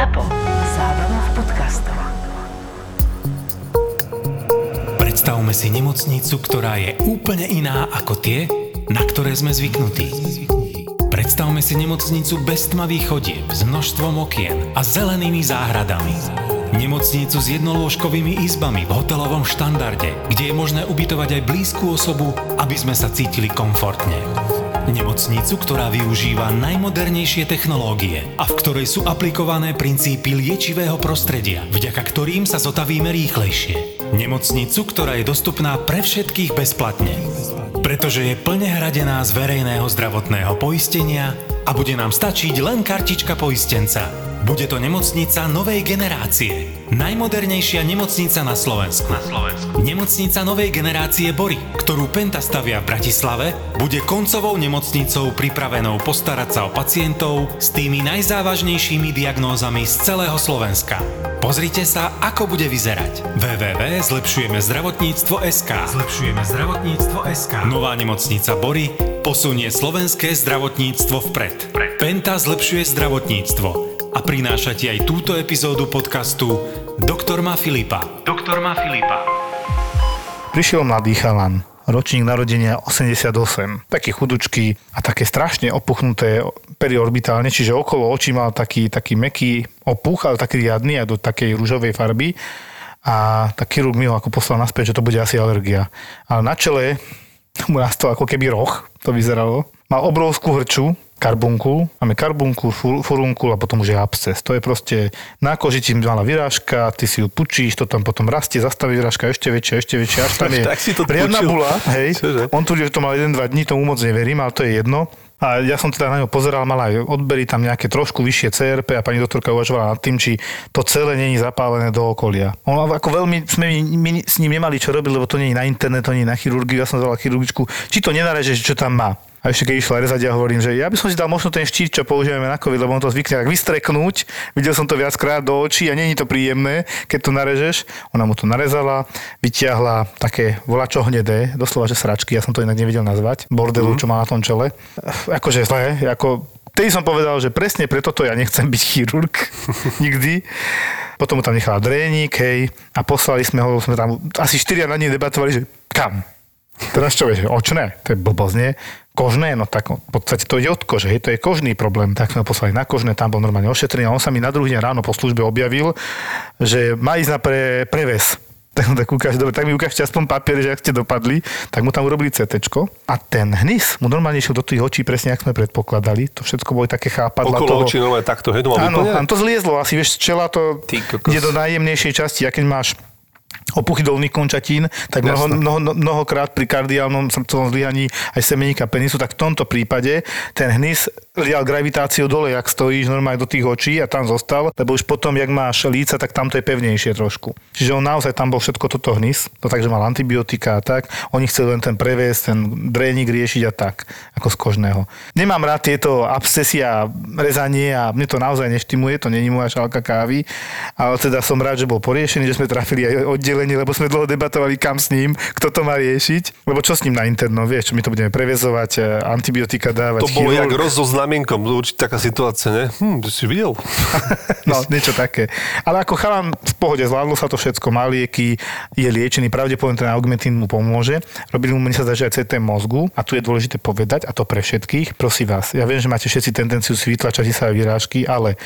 ZAPO. Zábrná v podcastov. Predstavme si nemocnicu, ktorá je úplne iná ako tie, na ktoré sme zvyknutí. Predstavme si nemocnicu bez tmavých chodieb, s množstvom okien a zelenými záhradami. Nemocnicu s jednolôžkovými izbami v hotelovom štandarde, kde je možné ubytovať aj blízku osobu, aby sme sa cítili komfortne. Nemocnicu, ktorá využíva najmodernejšie technológie a v ktorej sú aplikované princípy liečivého prostredia, vďaka ktorým sa zotavíme rýchlejšie. Nemocnicu, ktorá je dostupná pre všetkých bezplatne. Pretože je plne hradená z verejného zdravotného poistenia a bude nám stačiť len kartička poistenca. Bude to nemocnica novej generácie. Najmodernejšia nemocnica na Slovensku. Na Slovensku. Nemocnica novej generácie Bory, ktorú Penta stavia v Bratislave, bude koncovou nemocnicou pripravenou postarať sa o pacientov s tými najzávažnejšími diagnózami z celého Slovenska. Pozrite sa, ako bude vyzerať. www.zlepšujeme zdravotníctvo SK. Zlepšujeme zdravotníctvo SK. Nová nemocnica Bory posunie slovenské zdravotníctvo vpred. Penta zlepšuje zdravotníctvo a prináša ti aj túto epizódu podcastu Doktor má Filipa. Doktor má Filipa. Prišiel mladý chalan, ročník narodenia 88, taký chudučký a také strašne opuchnuté periorbitálne, čiže okolo očí mal taký, taký meký opuch, ale taký riadny a do takej rúžovej farby. A tak chirurg mi ho ako poslal naspäť, že to bude asi alergia. Ale na čele mu nastal ako keby roh, to vyzeralo. Mal obrovskú hrču, karbunkul, máme karbunkul, fu- furunkul a potom už je absces. To je proste, na koži ti mala vyrážka, ty si ju pučíš, to tam potom rastie, zastaví vyrážka ešte väčšia, ešte väčšia, až tam je Tak si to riadna pučil. bula, hej. Čože? On tvrdí, že to mal 1-2 dní, tomu moc neverím, ale to je jedno. A ja som teda na ňo pozeral, mal aj odbery tam nejaké trošku vyššie CRP a pani doktorka uvažovala nad tým, či to celé není zapálené do okolia. On ako veľmi sme my s ním nemali čo robiť, lebo to nie je na internet, to nie je na chirurgiu, ja som zvala chirurgičku, či to nenarežeš, čo tam má. A ešte keď išla rezať, ja hovorím, že ja by som si dal možno ten štít, čo používame na COVID, lebo on to zvykne tak vystreknúť. Videl som to viackrát do očí a není to príjemné, keď to narežeš. Ona mu to narezala, vytiahla také volačo hnedé, doslova, že sračky, ja som to inak nevedel nazvať, bordelu, čo má na tom čele. Akože zlé, ako Vtedy som povedal, že presne preto to ja nechcem byť chirurg. Nikdy. Potom mu tam nechala drénik, hej, a poslali sme ho, sme tam asi 4 na nej debatovali, že kam? Teraz čo vieš, očné? To je blbosť, nie? Kožné, no tak v podstate to ide od kože, hej, to je kožný problém. Tak sme ho poslali na kožné, tam bol normálne ošetrený a on sa mi na druhý deň ráno po službe objavil, že má ísť na pre, preves. Tak, tak, ukáž, dobre, tak mi ukážte aspoň papier, že ak ste dopadli. Tak mu tam urobili CT a ten hnis mu normálne išiel do tých očí, presne ako sme predpokladali. To všetko boli také chápadla Okolo toho. očí, no takto, hej, Áno, to zliezlo, asi vieš, z čela to ide do najjemnejšej časti, a keď máš opuchy dolných končatín, tak mnoho, mnoho, mnohokrát pri kardiálnom srdcovom zlyhaní aj semeníka penisu, tak v tomto prípade ten hnis lial gravitáciu dole, jak stojíš normálne do tých očí a tam zostal, lebo už potom, jak máš líca, tak tam to je pevnejšie trošku. Čiže on naozaj tam bol všetko toto hnis, to takže mal antibiotika a tak. Oni chceli len ten previesť, ten drénik riešiť a tak, ako z kožného. Nemám rád tieto abscesy a rezanie a mne to naozaj neštimuje, to není moja šálka kávy, ale teda som rád, že bol poriešený, že sme trafili aj oddelenie, lebo sme dlho debatovali, kam s ním, kto to má riešiť, lebo čo s ním na interno, vieš, čo my to budeme prevezovať, e, antibiotika dávať. To bolo jak chirurg. Znamienkom, určite taká situácia, ne? Hm, si videl. No, niečo také. Ale ako chalan v pohode, zvládlo sa to všetko, má lieky, je liečený, pravdepodobne ten augmentín mu pomôže. Robili mu, mne sa zdá, že aj CT mozgu a tu je dôležité povedať, a to pre všetkých, prosím vás, ja viem, že máte všetci tendenciu si vytlačať sa vyrážky, ale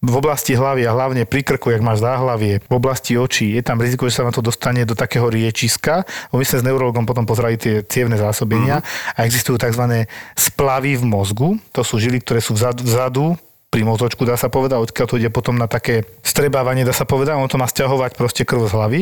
v oblasti hlavy a hlavne pri krku, jak máš záhlavie, v oblasti očí, je tam riziko, že sa vám to dostane do takého riečiska. My sme s neurologom potom pozerali tie cievne zásobenia a existujú tzv. splavy v mozgu. To sú žily, ktoré sú vzadu, vzadu pri motočku, dá sa povedať, odkiaľ to ide potom na také strebávanie, dá sa povedať, ono to má stiahovať proste krv z hlavy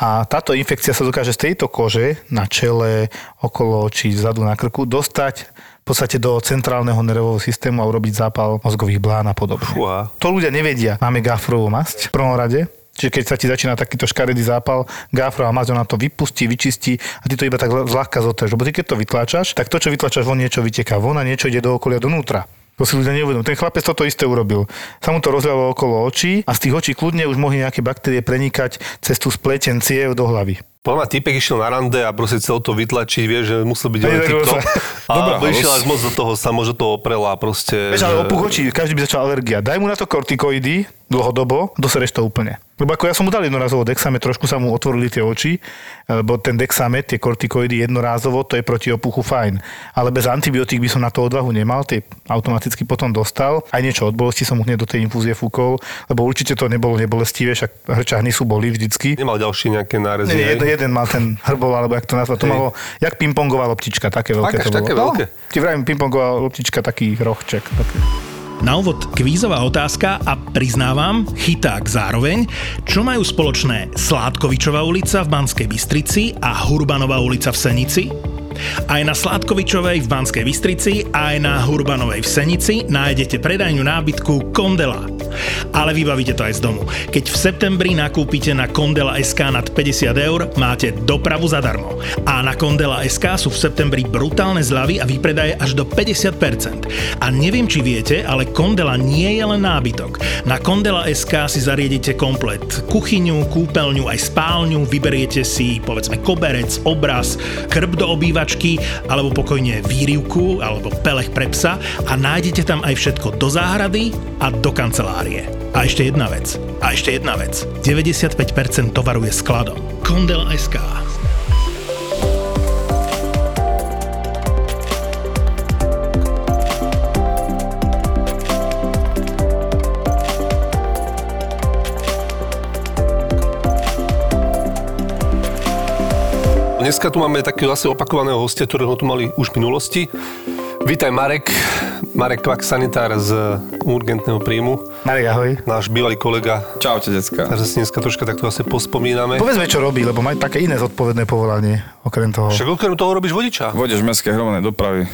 a táto infekcia sa dokáže z tejto kože na čele, okolo očí, vzadu na krku dostať podstate do centrálneho nervového systému a urobiť zápal mozgových blán a podobne. Fúha. To ľudia nevedia. Máme gafrovú masť v prvom rade, Čiže keď sa ti začína takýto škaredý zápal, gafrová masť, ona to vypustí, vyčistí a ty to iba tak zľahka zotreš. Lebo ty keď to vytláčaš, tak to, čo vytláčaš von, niečo vyteká von a niečo ide do okolia donútra. To si ľudia neuvedomujú. Ten chlapec toto isté urobil. Sa mu to rozľalo okolo očí a z tých očí kľudne už mohli nejaké baktérie prenikať cez tú spleten ciev do hlavy. Podľa mňa išiel na rande a proste chcel to vytlačiť, vieš, že musel byť Hej, veľký hej, top. sa- A Dobrá, Dobrá, išiel až moc do toho, sa možno to oprela proste... Vieš, že- opuch očí, každý by začal alergia. Daj mu na to kortikoidy dlhodobo, dosereš to úplne. Lebo ako ja som mu dal jednorazovo dexamet, trošku sa mu otvorili tie oči, lebo ten dexamet, tie kortikoidy jednorázovo, to je proti opuchu fajn. Ale bez antibiotík by som na to odvahu nemal, tie automaticky potom dostal. Aj niečo od bolesti som mu hneď do tej infúzie fúkol, lebo určite to nebolo nebolestivé, však hrčahny sú boli vždycky. Nemal ďalšie nejaké nárezy. Hej? Jeden, mal ten hrbol, alebo jak to nazva, to Hej. malo, jak pingpongová loptička, také veľké Fakt, to bolo. také veľké? No, ti vravím, pingpongová loptička, taký rohček. Také. Na úvod kvízová otázka a priznávam, chyták zároveň, čo majú spoločné Sládkovičová ulica v Banskej Bystrici a Hurbanová ulica v Senici? Aj na Sládkovičovej v Banskej Bystrici, aj na Hurbanovej v Senici nájdete predajňu nábytku Kondela. Ale vybavíte to aj z domu. Keď v septembri nakúpite na Kondela SK nad 50 eur, máte dopravu zadarmo. A na Kondela SK sú v septembri brutálne zľavy a výpredaje až do 50%. A neviem, či viete, ale Kondela nie je len nábytok. Na Kondela SK si zariedite komplet kuchyňu, kúpeľňu aj spálňu, vyberiete si povedzme koberec, obraz, krb do obývačky alebo pokojne výrivku alebo pelech pre psa a nájdete tam aj všetko do záhrady a do kancelárie. A ešte jedna vec. A ešte jedna vec. 95% tovaru je skladom. Kondela Dneska tu máme takého zase opakovaného hostia, ktorého tu mali už v minulosti. Vítaj Marek, Marek Kvak, sanitár z urgentného príjmu, Marek, ahoj. náš bývalý kolega. Čaute, decka. Takže si dneska troška takto zase pospomíname. Povedzme, čo robí, lebo má také iné zodpovedné povolanie, okrem toho. Však okrem toho robíš vodiča. Vodič mestskej hromadnej dopravy.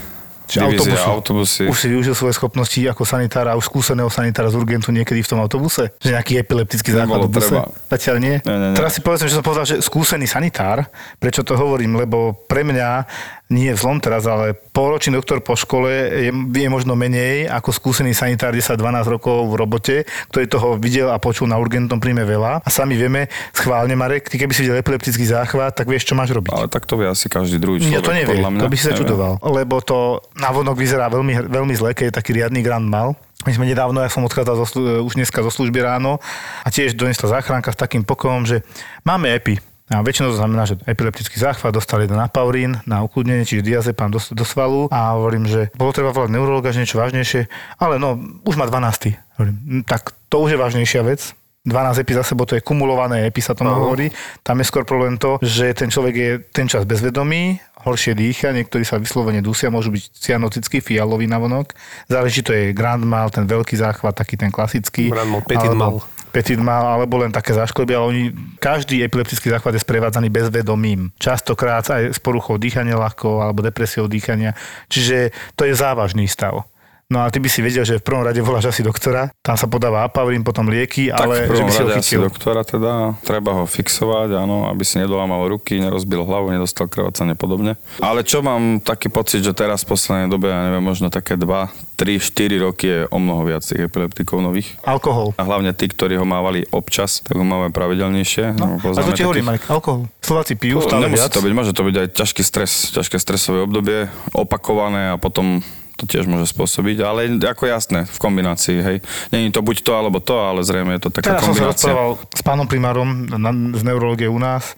Či Divízia, autobusu. autobusy. Už si využil svoje schopnosti ako sanitára, už skúseného sanitára z urgentu niekedy v tom autobuse? Že nejaký epileptický Nebolo v buse? Zatiaľ nie? Nie, nie, nie. Teraz si povedzme, že som povedal, že skúsený sanitár. Prečo to hovorím? Lebo pre mňa nie je vzlom teraz, ale polročný doktor po škole je, vie možno menej ako skúsený sanitár 10-12 rokov v robote, ktorý toho videl a počul na urgentnom príjme veľa. A sami vieme, schválne Marek, ty keby si videl epileptický záchvat, tak vieš, čo máš robiť. Ale tak to vie asi každý druhý človek, Ja to nevie, podľa mňa. to by si sa čudoval. Lebo to navonok vyzerá veľmi, veľmi zle, keď je taký riadny grand mal. My sme nedávno, ja som odchádzal zo, už dneska zo služby ráno a tiež donesla záchranka s takým pokojom, že máme epi. A väčšinou to znamená, že epileptický záchvat dostal jeden na paurín, na ukludnenie, čiže diazepam do, do svalu a hovorím, že bolo treba volať neurologa, že niečo vážnejšie, ale no, už má 12. Hovorím, "Hm, tak to už je vážnejšia vec. 12 epi za sebou, to je kumulované epi, sa tomu hovorí. Tam je skôr problém to, že ten človek je ten čas bezvedomý, horšie dýcha, niektorí sa vyslovene dusia, môžu byť cyanotický, fialový navonok. Záleží, to je grand mal, ten veľký záchvat, taký ten klasický. Grand mal, petit mal. Petit mal, alebo len také záškleby, ale oni, každý epileptický záchvat je sprevádzaný bezvedomím. Častokrát aj s poruchou dýchania ľahko, alebo depresiou dýchania. Čiže to je závažný stav. No a ty by si vedel, že v prvom rade voláš asi doktora, tam sa podáva apaurín, potom lieky, Tak ale v že prvom by si ho rade asi chytil. doktora teda, treba ho fixovať, áno, aby si nedolámal ruky, nerozbil hlavu, nedostal krvácanie podobne. Ale čo mám taký pocit, že teraz v poslednej dobe, ja neviem, možno také 2, 3, 4 roky je o mnoho viac tých epileptikov nových. Alkohol. A hlavne tí, ktorí ho mávali občas, tak ho máme pravidelnejšie. No, a to ti hovorím, takých- alkohol. Slováci pijú stále Nemusí viac. to byť, môže to byť aj ťažký stres, ťažké stresové obdobie, opakované a potom to tiež môže spôsobiť, ale ako jasné, v kombinácii, hej. Není to buď to, alebo to, ale zrejme je to taká Teraz som sa kombinácia. rozprával s pánom primárom na, z neurologie u nás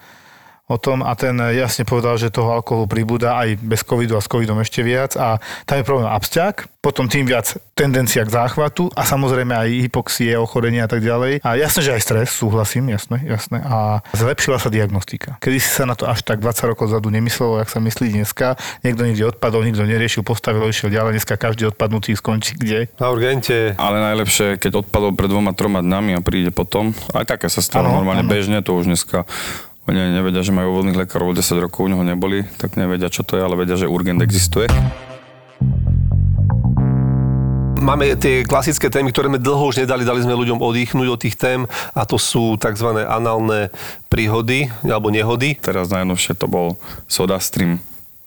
o tom a ten jasne povedal, že toho alkoholu pribúda aj bez covidu a s covidom ešte viac a tam je problém absťák, potom tým viac tendencia k záchvatu a samozrejme aj hypoxie, ochorenia a tak ďalej. A jasné, že aj stres, súhlasím, jasné, jasné. A zlepšila sa diagnostika. Kedy si sa na to až tak 20 rokov zadu nemyslelo, jak sa myslí dneska. Niekto niekde odpadol, nikto neriešil, postavil, išiel ďalej. Dneska každý odpadnutý skončí kde. Na urgente. Ale najlepšie, keď odpadol pred dvoma, troma dňami a príde potom. Aj také sa stalo normálne áno. bežne, to už dneska oni ani nevedia, že majú voľných lekárov 10 rokov, u neho neboli, tak nevedia, čo to je, ale vedia, že urgent existuje. Máme tie klasické témy, ktoré sme dlho už nedali, dali sme ľuďom oddychnúť od tých tém a to sú tzv. análne príhody alebo nehody. Teraz najnovšie to bol soda stream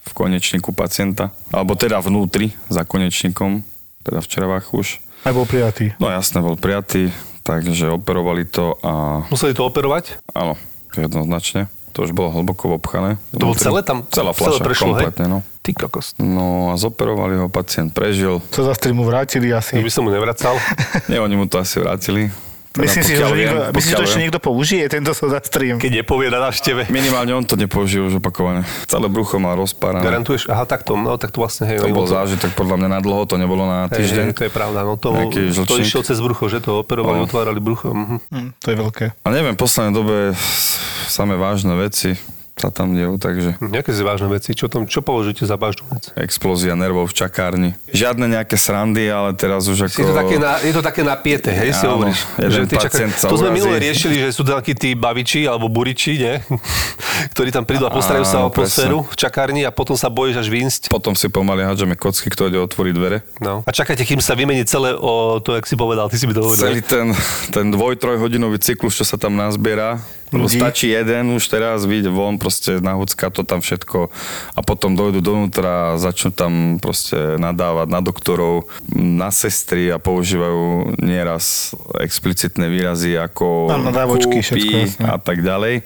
v konečníku pacienta, alebo teda vnútri, za konečníkom. Teda v črevách už. Aj bol prijatý. No jasne, bol prijatý, takže operovali to a Museli to operovať? áno, jednoznačne. To už bolo hlboko obchané. To bolo celé tam? Celá celé fľaša, prešlo, hej? kompletne, no. Ty kokos. No a zoperovali ho, pacient prežil. Co za mu vrátili Ja asi. by som mu nevracal. Nie, oni mu to asi vrátili. Teda Myslím si, že viem, niekto, myslíš, že to ešte niekto použije, tento soda stream. Keď nepovie na návšteve. Minimálne on to nepoužil už opakovane. Celé brucho má rozpárané. Garantuješ? Aha, takto, no tak to vlastne, hej. To bol to- zážitok podľa mňa na dlho, to nebolo na týždeň. hej, to je pravda, no to, to išiel cez brucho, že to operovali, No. otvárali brucho. Mhm. Hm, to je veľké. A neviem, v poslednej dobe samé vážne veci sa tam dejú, takže Nejaké si vážne veci, čo, tam, čo považujete za vážnu vec? explózia nervov v čakárni. Žiadne nejaké srandy, ale teraz už ako... Je to také, na, je to také napiete, hej, si Áno, hovoríš. ty pacient sa to sme minule riešili, že sú takí tí baviči alebo buriči, nie? ktorí tam prídu a postarajú sa o atmosféru v čakárni a potom sa bojíš až výjsť. Potom si pomaly hádžeme kocky, kto ide otvoriť dvere. No. A čakáte, kým sa vymení celé o to, jak si povedal, ty si by to hovoril. Celý ten, ten dvoj, trojhodinový cyklus, čo sa tam nazbiera, Ľudí. stačí jeden už teraz, vyjde von, proste nahucka to tam všetko a potom dojdu dovnútra a začnú tam proste nadávať na doktorov, na sestry a používajú nieraz explicitné výrazy ako Áno, dávočky, všetko, kúpi a tak ďalej.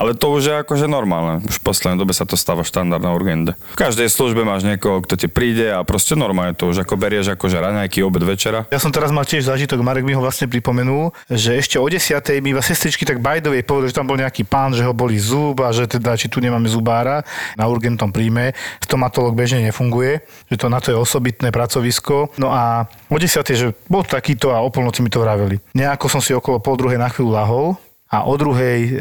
Ale to už je akože normálne. Už v poslednej dobe sa to stáva štandard na urgende. V každej službe máš niekoho, kto ti príde a proste normálne to už ako berieš akože raňajky, obed, večera. Ja som teraz mal tiež zážitok, Marek mi ho vlastne pripomenul, že ešte o 10. mi iba sestričky tak bajdovej povedali, že tam bol nejaký pán, že ho boli zub a že teda, či tu nemáme zubára na urgentnom príjme. Stomatolog bežne nefunguje, že to na to je osobitné pracovisko. No a o 10. že bol takýto a o polnoci mi to vraveli. Nejako som si okolo pol druhej na chvíľu lahol a o druhej e,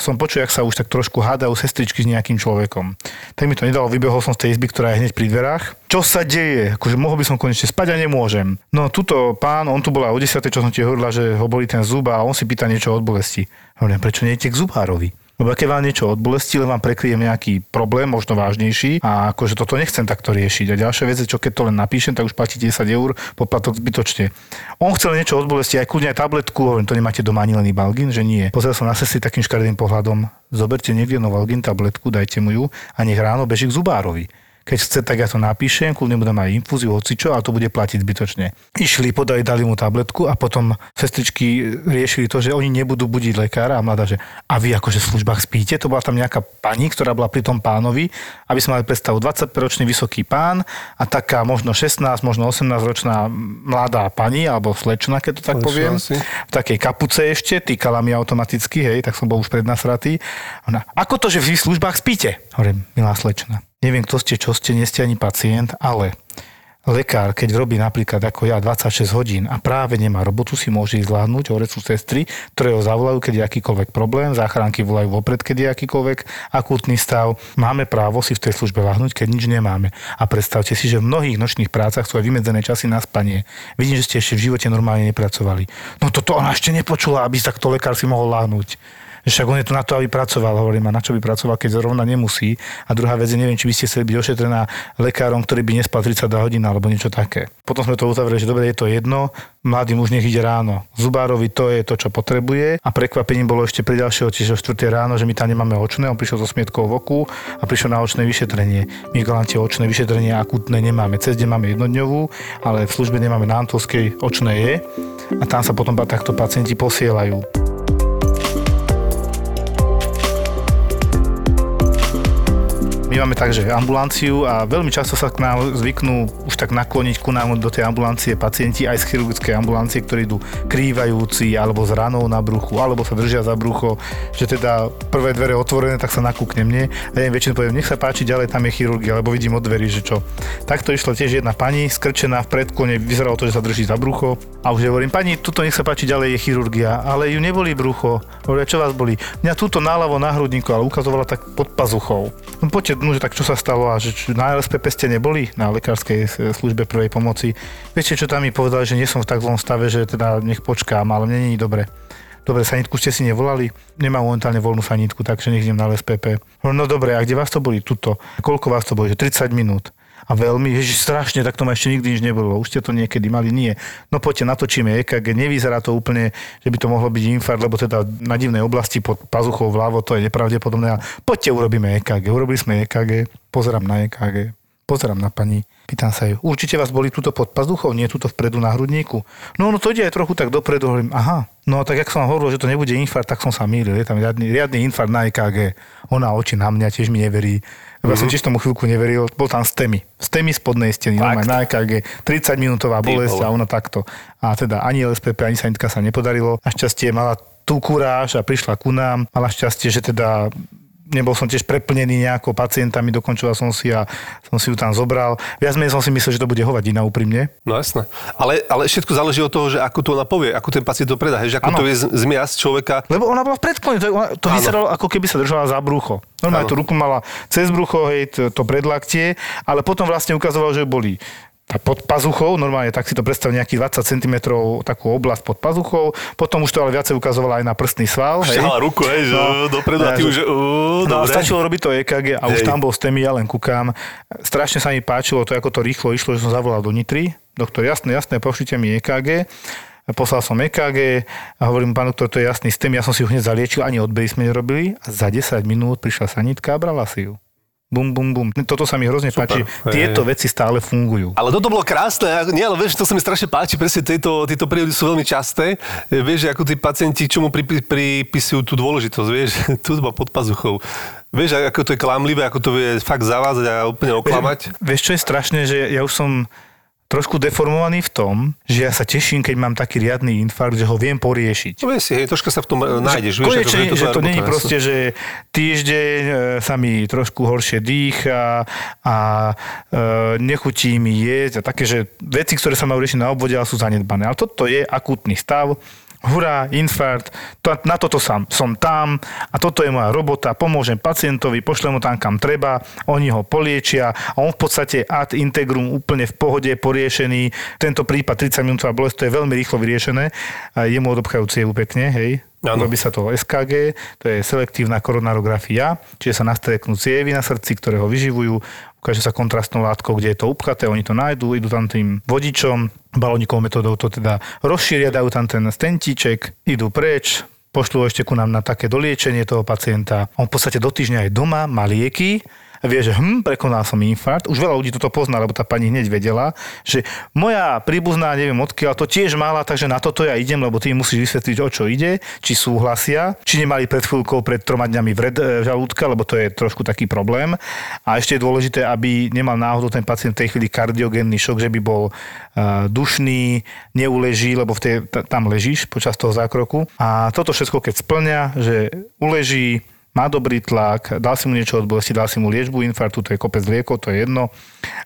som počul, jak sa už tak trošku hádajú sestričky s nejakým človekom. Tak mi to nedalo, vybehol som z tej izby, ktorá je hneď pri dverách. Čo sa deje? Akože mohol by som konečne spať a nemôžem. No tuto pán, on tu bola o 10. čo som ti hovorila, že ho boli ten zub a on si pýta niečo od bolesti. Hovorím, prečo nejete k zubárovi? Lebo keď vám niečo od bolesti, len vám prekryjem nejaký problém, možno vážnejší a akože toto nechcem takto riešiť. A ďalšia vec je, čo keď to len napíšem, tak už platíte 10 eur, poplatok zbytočne. On chcel niečo od bolesti, aj kľudne aj tabletku, hovorím, to nemáte doma ani len Balgin, že nie. Pozrel som na sestry takým škaredým pohľadom, zoberte niekde Novalgin tabletku, dajte mu ju a nech ráno beží k zubárovi. Keď chce, tak ja to napíšem, kľudne budem aj infúziu, hocičo, a to bude platiť zbytočne. Išli, podali, dali mu tabletku a potom sestričky riešili to, že oni nebudú budiť lekára a mladá, že a vy akože v službách spíte? To bola tam nejaká pani, ktorá bola pri tom pánovi, aby sme mali predstavu 25-ročný vysoký pán a taká možno 16, možno 18-ročná mladá pani, alebo slečna, keď to tak Slečna poviem, asi. v takej kapuce ešte, týkala mi automaticky, hej, tak som bol už prednasratý. Ona, ako to, že vy v službách spíte? Hovorím, milá slečna, neviem, kto ste, čo ste, nie ste ani pacient, ale lekár, keď robí napríklad ako ja 26 hodín a práve nemá robotu, si môže ísť zvládnuť, hore sú sestry, ktoré ho zavolajú, keď je akýkoľvek problém, záchranky volajú vopred, keď je akýkoľvek akútny stav. Máme právo si v tej službe lahnúť, keď nič nemáme. A predstavte si, že v mnohých nočných prácach sú aj vymedzené časy na spanie. Vidím, že ste ešte v živote normálne nepracovali. No toto ona ešte nepočula, aby takto lekár si mohol láhnuť. Však on je tu na to, aby pracoval, hovorím, a na čo by pracoval, keď zrovna nemusí. A druhá vec je, neviem, či by ste chceli byť ošetrená lekárom, ktorý by nespal 32 hodín alebo niečo také. Potom sme to uzavreli, že dobre, je to jedno, mladý muž nech ide ráno. Zubárovi to je to, čo potrebuje. A prekvapením bolo ešte pri ďalšieho, čiže o 4 ráno, že my tam nemáme očné. On prišiel so smietkou v oku a prišiel na očné vyšetrenie. My v očné vyšetrenie akútne nemáme. Cez deň máme jednodňovú, ale v službe nemáme na Antolskej očné je. A tam sa potom takto pacienti posielajú. My máme takže ambulanciu a veľmi často sa k nám zvyknú už tak nakloniť ku nám do tej ambulancie pacienti aj z chirurgickej ambulancie, ktorí idú krývajúci alebo s ranou na bruchu, alebo sa držia za brucho, že teda prvé dvere otvorené, tak sa nakúkne mne a ja im väčšinou poviem, nech sa páči, ďalej tam je chirurgia, lebo vidím od dverí, že čo. Takto išla tiež jedna pani, skrčená v predklone, vyzeralo to, že sa drží za brucho a už hovorím, pani, tuto nech sa páči, ďalej je chirurgia, ale ju neboli brucho. Hovoria, čo vás boli? Mňa túto náľavo na hrudníku, ale ukazovala tak pod pazuchou. No poďte, no, že tak čo sa stalo a že č- na LSPP ste neboli na lekárskej službe prvej pomoci. Viete, čo tam mi povedali, že nie som v tak zlom stave, že teda nech počkám, ale mne je dobre. Dobre, sanitku ste si nevolali? Nemám momentálne voľnú sanitku, takže nech idem na LSPP. Hovorím, No dobre, a kde vás to boli? Tuto. Koľko vás to boli? Že 30 minút. A veľmi, ježiš, strašne, tak to ma ešte nikdy nič nebolo. Už ste to niekedy mali, nie. No poďte, natočíme EKG, nevyzerá to úplne, že by to mohlo byť infarkt, lebo teda na divnej oblasti pod pazuchou vľavo to je nepravdepodobné. A poďte, urobíme EKG. Urobili sme EKG, pozerám na EKG. Pozerám na pani, pýtam sa ju, určite vás boli túto pod pazuchou, nie túto vpredu na hrudníku. No, no to ide aj trochu tak dopredu, hovorím, aha. No tak jak som vám hovoril, že to nebude infarkt, tak som sa mýlil. Je tam riadny, riadny infarkt na EKG. Ona oči na mňa tiež mi neverí. Ja som tiež tomu chvíľku neveril. Bol tam STEMI. STEMI spodnej steny, normálne na EKG. 30 minútová bolesť a ona takto. A teda ani LSPP, ani sanitka sa nepodarilo. Našťastie mala tú kuráž a prišla ku nám. Mala šťastie, že teda nebol som tiež preplnený nejakou pacientami, dokončoval som si a som si ju tam zobral. Viac menej som si myslel, že to bude hovadina úprimne. No jasné. Ale, ale všetko záleží od toho, že ako to ona povie, ako ten pacient to predá, že ako Áno. to z- zmiasť človeka. Lebo ona bola v predklone, to, ona- to vyzeralo ako keby sa držala za brucho. Normálne Áno. tú ruku mala cez brucho, hej, to, to predlaktie, ale potom vlastne ukazovalo, že boli tá pod pazuchou, normálne tak si to predstav nejakých 20 cm takú oblasť pod pazuchou, potom už to ale viacej ukazovalo aj na prstný sval. Šťahala ruku, hej, že No. dopredu a ty už, uh, No dobre. stačilo robiť to EKG a už Hej. tam bol STEMI, ja len kúkam. Strašne sa mi páčilo to, ako to rýchlo išlo, že som zavolal do Nitry. Doktor, jasné, jasné, pošlite mi EKG. Poslal som EKG a hovorím, pán doktor, to je jasný STEM, ja som si ho hneď zaliečil, ani odbery sme nerobili a za 10 minút prišla sanitka a brala si ju. Bum, bum, bum. Toto sa mi hrozne páči. Hej, Tieto veci stále fungujú. Ale toto bolo krásne, nie, ale vieš, to sa mi strašne páči, presne tieto, tieto príhody sú veľmi časté. E, Vieš, ako tí pacienti, čomu pri, pri, pripisujú tú dôležitosť, vieš, tu má pod pazuchou. Vieš, ako to je klamlivé, ako to vie fakt zavázať a úplne oklamať. Vieš, čo je strašné, že ja už som trošku deformovaný v tom, že ja sa teším, keď mám taký riadny infarkt, že ho viem poriešiť. No si, hej, troška sa v tom e, nájdeš. Vieš, Konečne, ako, že to není proste, že týždeň e, sa mi trošku horšie dýcha a e, nechutí mi jesť a také, že veci, ktoré sa majú riešiť na obvode, ale sú zanedbané. Ale toto je akútny stav, hurá, infarkt, to, na toto som, som tam a toto je moja robota, pomôžem pacientovi, pošlem ho tam, kam treba, oni ho poliečia a on v podstate ad integrum úplne v pohode, poriešený. Tento prípad 30 minútová bolesť, to je veľmi rýchlo vyriešené a jemu odobchajú cievu pekne, hej. Robí sa to SKG, to je selektívna koronarografia, čiže sa nastreknú cievy na srdci, ktoré ho vyživujú, ukáže sa kontrastnou látkou, kde je to upchaté, oni to nájdú, idú tam tým vodičom, balónikovou metodou to teda rozšíria, dajú tam ten stentíček, idú preč, pošlú ešte ku nám na také doliečenie toho pacienta. On v podstate do týždňa je doma, má lieky, vie, že hm, prekonal som infarkt. Už veľa ľudí toto pozná, lebo tá pani hneď vedela, že moja príbuzná, neviem odkiaľ, to tiež mala, takže na toto ja idem, lebo ty musíš vysvetliť, o čo ide, či súhlasia, či nemali pred chvíľkou, pred troma dňami vred e, žalúdka, lebo to je trošku taký problém. A ešte je dôležité, aby nemal náhodou ten pacient v tej chvíli kardiogénny šok, že by bol uh, dušný, neuleží, lebo v tej, ta, tam ležíš počas toho zákroku. A toto všetko, keď splňa, že uleží, má dobrý tlak, dal si mu niečo od bolesti, dal si mu liečbu infarktu, to je kopec liekov, to je jedno.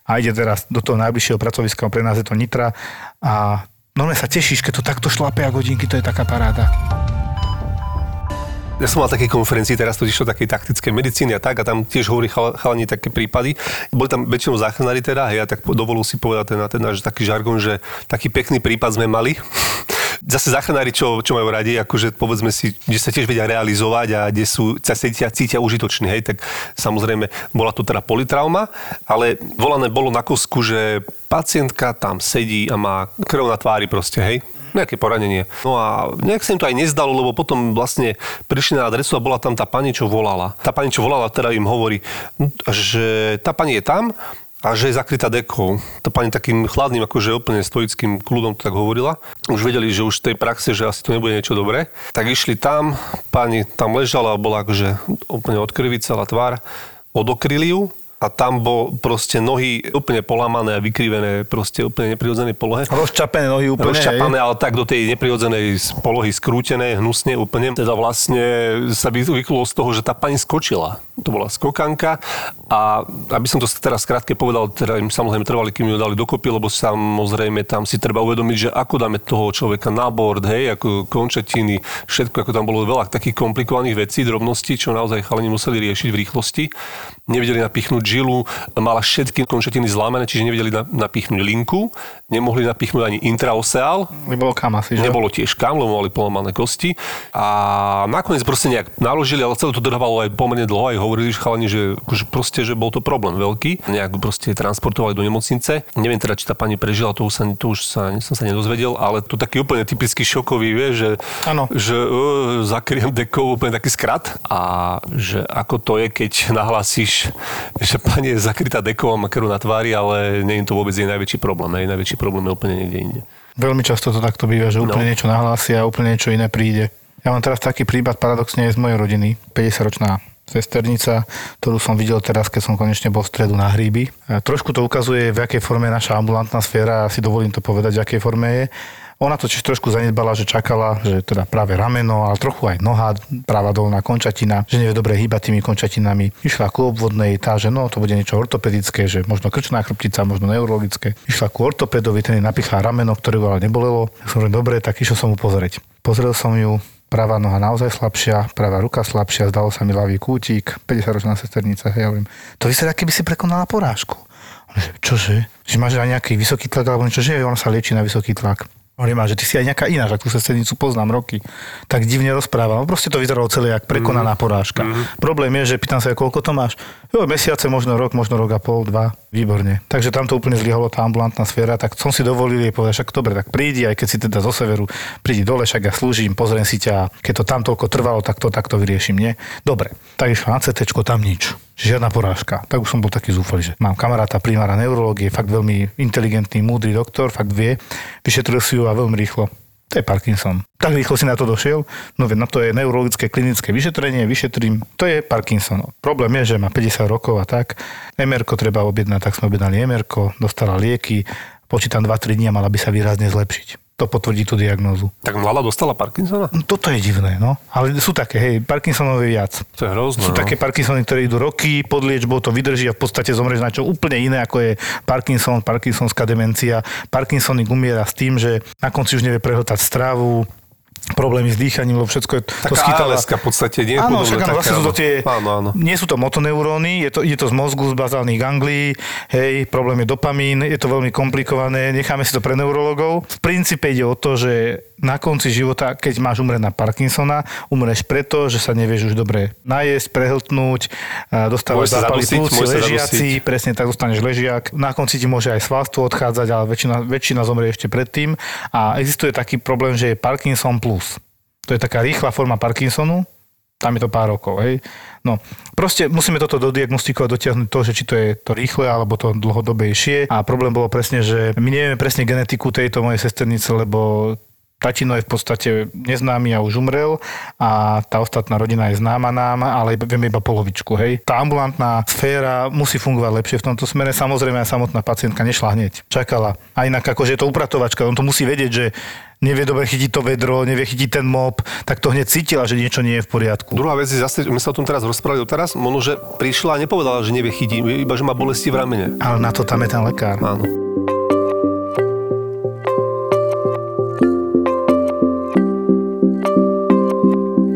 A ide teraz do toho najbližšieho pracoviska, pre nás je to Nitra. A normálne sa tešíš, keď to takto šlape a hodinky, to je taká paráda. Ja som mal také konferencii, teraz to išlo takej taktickej medicíny a tak, a tam tiež hovorí chal- chalani také prípady. Boli tam väčšinou záchranári teda, a tak po- dovolil si povedať ten, ten náš taký žargon, že taký pekný prípad sme mali. Zase záchranári, čo, čo majú radi, akože povedzme si, že sa tiež vedia realizovať a kde sú, sa cítia, cítia užitoční, hej, tak samozrejme bola to teda politrauma, ale volané bolo na kosku, že pacientka tam sedí a má krv na tvári proste, hej, nejaké poranenie. No a nejak sa im to aj nezdalo, lebo potom vlastne prišli na adresu a bola tam tá pani, čo volala. Tá pani, čo volala, teda im hovorí, že tá pani je tam a že je zakrytá dekou. Tá pani takým chladným, akože úplne stoickým kľudom to tak hovorila. Už vedeli, že už v tej praxe, že asi to nebude niečo dobré. Tak išli tam, pani tam ležala a bola akože úplne od krvi celá tvár. Odokryli ju a tam bol proste nohy úplne polámané a vykrivené, proste úplne neprirodzenej polohe. Rozčapené nohy úplne, Rozčapané, ale tak do tej neprirodzenej polohy skrútené, hnusne úplne. Teda vlastne sa vy- vyklulo z toho, že tá pani skočila. To bola skokanka a aby som to teraz krátke povedal, teda im samozrejme trvali, kým ju dali dokopy, lebo samozrejme tam si treba uvedomiť, že ako dáme toho človeka na bord, hej, ako končetiny, všetko, ako tam bolo veľa takých komplikovaných vecí, drobností, čo naozaj chalani museli riešiť v rýchlosti. Nevedeli napichnúť žilu, mala všetky končetiny zlámané, čiže nevedeli na- napichnúť linku, nemohli napichnúť ani intraoseál, Nebolo kam asi, že? Nebolo tiež kam, lebo mali polamané kosti. A nakoniec proste nejak naložili, ale celé to trvalo aj pomerne dlho, aj hovorili chalani, že akože proste že bol to problém veľký. Nejak proste transportovali do nemocnice. Neviem teda, či tá pani prežila, to už sa, to už sa, som sa nedozvedel, ale to taký úplne typický šokový, vie, že, Áno. že uh, zakriem dekou úplne taký skrat a že ako to je, keď nahlasíš, že pani je zakrytá dekou a má krv na tvári, ale nie je to vôbec jej najväčší problém. Hej. Najväčší problém je úplne niekde inde. Veľmi často to takto býva, že úplne No. niečo nahlásia a úplne niečo iné príde. Ja mám teraz taký prípad paradoxne z mojej rodiny. 50-ročná sesternica, ktorú som videl teraz, keď som konečne bol v stredu na hríby. A trošku to ukazuje, v akej forme je naša ambulantná sféra, ja si dovolím to povedať, v akej forme je. Ona totiž trošku zanedbala, že čakala, že teda práve rameno, ale trochu aj noha, práva dolná končatina, že nevie dobre hýbať tými končatinami. Išla ku obvodnej, tá, že no, to bude niečo ortopedické, že možno krčná chrbtica, možno neurologické. Išla ku ortopedovi, ten jej napichla rameno, ktoré ju ale nebolelo. Tak som že dobre, tak išiel som mu pozrieť. Pozrel som ju, pravá noha naozaj slabšia, pravá ruka slabšia, zdalo sa mi ľavý kútik, 50-ročná sesternica, hej, ja hovorím, to vyzerá, keby si prekonala porážku. Čože? Že máš aj nejaký vysoký tlak alebo niečo, že ona sa liečí na vysoký tlak. Hovorím, že ty si aj nejaká iná, že tú sesternicu poznám roky. Tak divne rozpráva. No proste to vyzeralo celé jak prekonaná porážka. Problém je, že pýtam sa, koľko to máš. Jo, mesiace, možno rok, možno rok a pol, dva. Výborne. Takže tam to úplne zlyhalo tá ambulantná sféra, tak som si dovolil jej povedať, však dobre, tak prídi, aj keď si teda zo severu, prídi dole, však ja slúžim, pozriem si ťa, keď to tam toľko trvalo, tak to takto vyriešim, nie? Dobre, tak išla na CT, tam nič. Žiadna porážka. Tak už som bol taký zúfalý, že mám kamaráta primára neurológie, fakt veľmi inteligentný, múdry doktor, fakt vie, vyšetril si ju a veľmi rýchlo. To je Parkinson. Tak rýchlo si na to došiel, no na to je neurologické klinické vyšetrenie, vyšetrím, to je Parkinson. Problém je, že má 50 rokov a tak, mr treba objednať, tak sme objednali mr dostala lieky, počítam 2-3 dní a mala by sa výrazne zlepšiť. To potvrdí tú diagnózu. Tak mladá dostala Parkinsona? No, toto je divné, no. Ale sú také, hej, Parkinsonové viac. To je hrozné. Sú no. také Parkinsony, ktoré idú roky pod liečbou, to vydrží a v podstate zomreš na čo úplne iné, ako je Parkinson, Parkinsonská demencia. Parkinsonik umiera s tým, že na konci už nevie prehltať stravu, problémy s dýchaním, lebo všetko je to. ALS-ka v podstate, nie? Áno, však áno, zase sú to tie, Áno, áno. nie sú to motoneuróny, je to, je to z mozgu, z bazálnych ganglí, hej, problém je dopamín, je to veľmi komplikované, necháme si to pre neurologov. V princípe ide o to, že na konci života, keď máš umrieť na Parkinsona, umreš preto, že sa nevieš už dobre najesť, prehltnúť, a dostávaš zápaly plúci, ležiaci, presne tak dostaneš ležiak. Na konci ti môže aj svalstvo odchádzať, ale väčšina, väčšina zomrie ešte predtým. A existuje taký problém, že je Parkinson plus. To je taká rýchla forma Parkinsonu, tam je to pár rokov, hej. No, proste musíme toto dodiagnostikovať, dotiahnuť to, že či to je to rýchle, alebo to dlhodobejšie. A problém bolo presne, že my nevieme presne genetiku tejto mojej sesternice, lebo tatino je v podstate neznámy a už umrel a tá ostatná rodina je známa nám, ale vieme iba polovičku, hej. Tá ambulantná sféra musí fungovať lepšie v tomto smere. Samozrejme aj samotná pacientka nešla hneď. Čakala. A inak akože je to upratovačka, on to musí vedieť, že nevie dobre chytiť to vedro, nevie chytiť ten mop, tak to hneď cítila, že niečo nie je v poriadku. Druhá vec je zase, my sa o tom teraz rozprávali doteraz, možno, že prišla a nepovedala, že nevie chytiť, iba že má bolesti v ramene. Ale na to tam je ten lekár. Áno.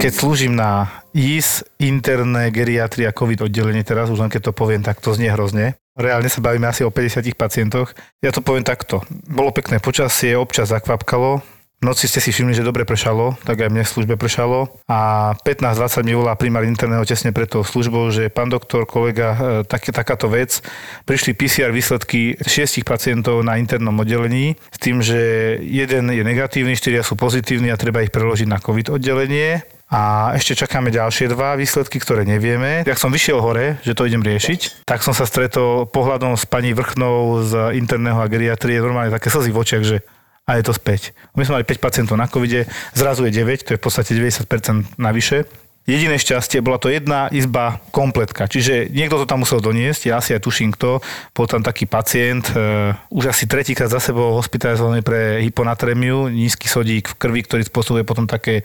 Keď slúžim na IS, interné geriatria COVID oddelenie, teraz už len keď to poviem, tak to znie hrozne. Reálne sa bavíme asi o 50 pacientoch. Ja to poviem takto. Bolo pekné počasie, občas zakvapkalo, v noci ste si všimli, že dobre pršalo, tak aj mne v službe pršalo a 15-20 mi volá primár interného tesne pred tou službou, že pán doktor, kolega, e, tak, takáto vec, prišli PCR výsledky šiestich pacientov na internom oddelení s tým, že jeden je negatívny, štyria sú pozitívni a treba ich preložiť na COVID oddelenie. A ešte čakáme ďalšie dva výsledky, ktoré nevieme. Jak som vyšiel hore, že to idem riešiť, tak som sa stretol pohľadom s pani Vrchnou z interného a geriatrie, normálne také slzy v očiach, že a je to späť. My sme mali 5 pacientov na covide, zrazu je 9, to je v podstate 90% navyše. Jediné šťastie, bola to jedna izba kompletka, čiže niekto to tam musel doniesť, ja si aj tuším kto, bol tam taký pacient, e, už asi tretíkrát za sebou hospitalizovaný pre hyponatrémiu, nízky sodík v krvi, ktorý spôsobuje potom také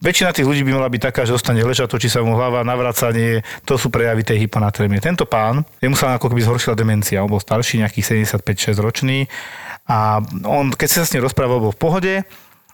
Väčšina tých ľudí by mala byť taká, že dostane leža, točí sa mu hlava, navracanie, to sú prejavy tej hyponatrémie. Tento pán, jemu sa ako keby zhoršila demencia, on bol starší, nejakých 75-6 ročný a on, keď sa s ním rozprával, bol v pohode